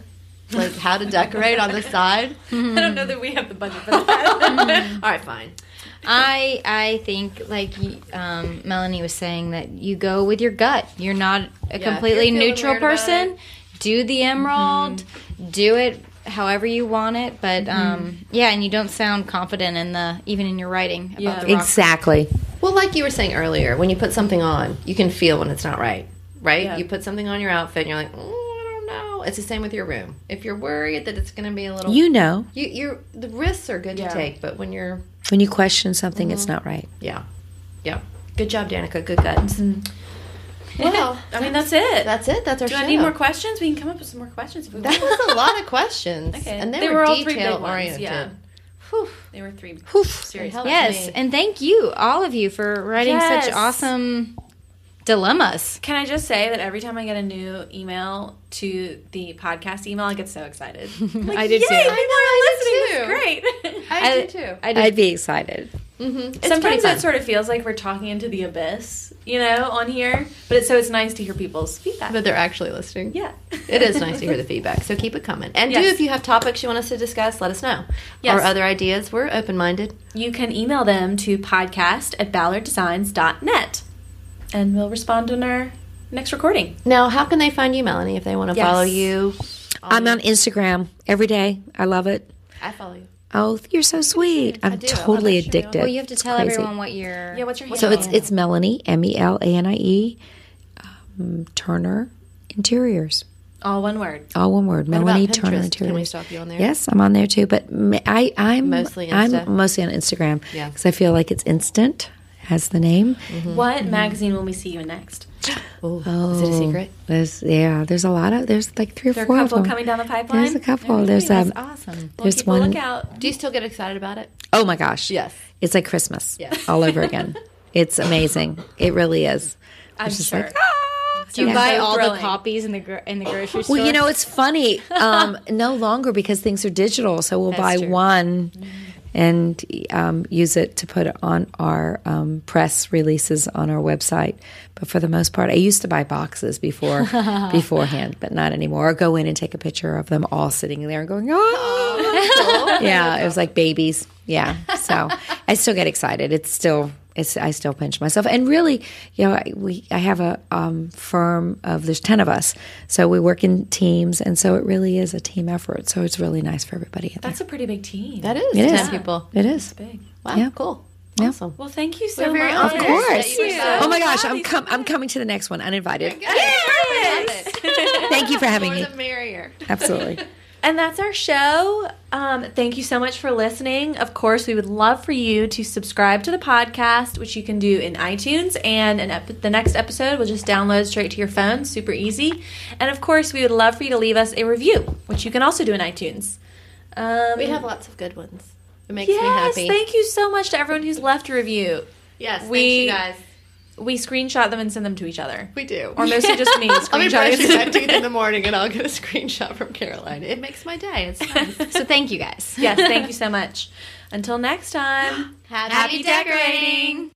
Like how to decorate on the side? I don't know that we have the budget for that. All right, fine. I I think like um, Melanie was saying that you go with your gut. You're not a if completely neutral person. Do the emerald. Do it however you want it. But um, yeah, and you don't sound confident in the even in your writing about Yeah. the rock. Exactly. Well, like you were saying earlier, when you put something on, you can feel when it's not right, right? Yeah. You put something on your outfit, and you're like, oh, I don't know. It's the same with your room. If you're worried that it's going to be a little, You know, you, you're the risks are good Yeah. to take, but when you're, when you question something, it's mm-hmm. not right. yeah, yeah. Good job, Danica. Good guts. Mm-hmm. Well, I mean, that's it. that's it. That's our Do show. I need more questions? We can come up with some more questions if we that want. was a lot of questions, Okay. and they, They were, were all three big detail ones, oriented. yeah. Whew. They were three. Whew. Helped Yes, me. and thank you all of you for writing Yes. such awesome dilemmas. Can I just say that every time I get a new email to the podcast email, I get so excited. Like, I did Yay, too. people I are know, I listening. did is great. I, do too. I did. I'd be excited. Mm-hmm. It's Sometimes pretty it sort of feels like we're talking into the abyss, you know, on here. But it's so it's nice to hear people's feedback. but they're actually listening. yeah, It is nice to hear the feedback. So keep it coming. And do if you have topics you want us to discuss, let us know. Yes. Or other ideas. We're open minded. You can email them to podcast at ballarddesigns.net and we'll respond in our next recording. Now, how can they find you, Melanie, if they want to Yes. follow you? I'm on Instagram every day. I love it. I follow you. Oh, you're so sweet. I'm do. I love totally that addicted. Well, you have to tell everyone what your Yeah, what's your So it's it's Melanie M E L A N I E um, Turner Interiors. All one word. All one word. What Melanie about Turner Pinterest? Interior. Can we stalk you on there? Yes, I'm on there too. But m- I, am Mostly Insta. I'm mostly on Instagram. Yeah. because I feel like it's instant. Has the name. What magazine will we see you in next? Ooh, Is it a secret? There's yeah. There's a lot of. There's like three or There are four a of couple them. coming down the pipeline. There's a couple. All There's right, um. awesome. There's keep a one- lookout. Do you still get excited about it? Oh my gosh. Yes. It's like Christmas. Yes. All over again. it's amazing. It really is. I'm It's just sure. like, ah! Do you Yeah. buy all thrilling. the copies in the gro- in the grocery store? Well, you know, it's funny. Um, no longer because things are digital. So we'll buy true. one and um, use it to put on our um, press releases on our website. But for the most part, I used to buy boxes before beforehand, but not anymore. Or go in and take a picture of them all sitting there and going, oh, yeah. It was like babies. Yeah. So I still get excited. It's still. It's, I still pinch myself, and really, you know, I, we I have a um, firm of there's ten of us, so we work in teams, and so it really is a team effort. So it's really nice for everybody. In there. That's a pretty big team. That is It 10 is. people. It is. big. Wow, Yeah. cool. Yeah. Awesome. Well, thank you so very much. Of course. that you Oh my gosh, I'm com- I'm coming to the next one uninvited. Perfect. Thank you for having More me. the merrier. Absolutely. And that's our show. Um, thank you so much for listening. Of course, we would love for you to subscribe to the podcast, which you can do in iTunes. And an ep- the next episode will just download straight to your phone, super easy. And of course, we would love for you to leave us a review, which you can also do in iTunes. Um, We have lots of good ones. It makes yes, me happy. thank you so much to everyone who's left a review. yes, We- guys. We screenshot them and send them to each other. We do. Or mostly just me I'll be screenshotting. brushing my teeth in the morning and I'll get a screenshot from Caroline. It makes my day. It's nice. so thank you guys. yes, thank you so much. Until next time. Happy, Happy decorating.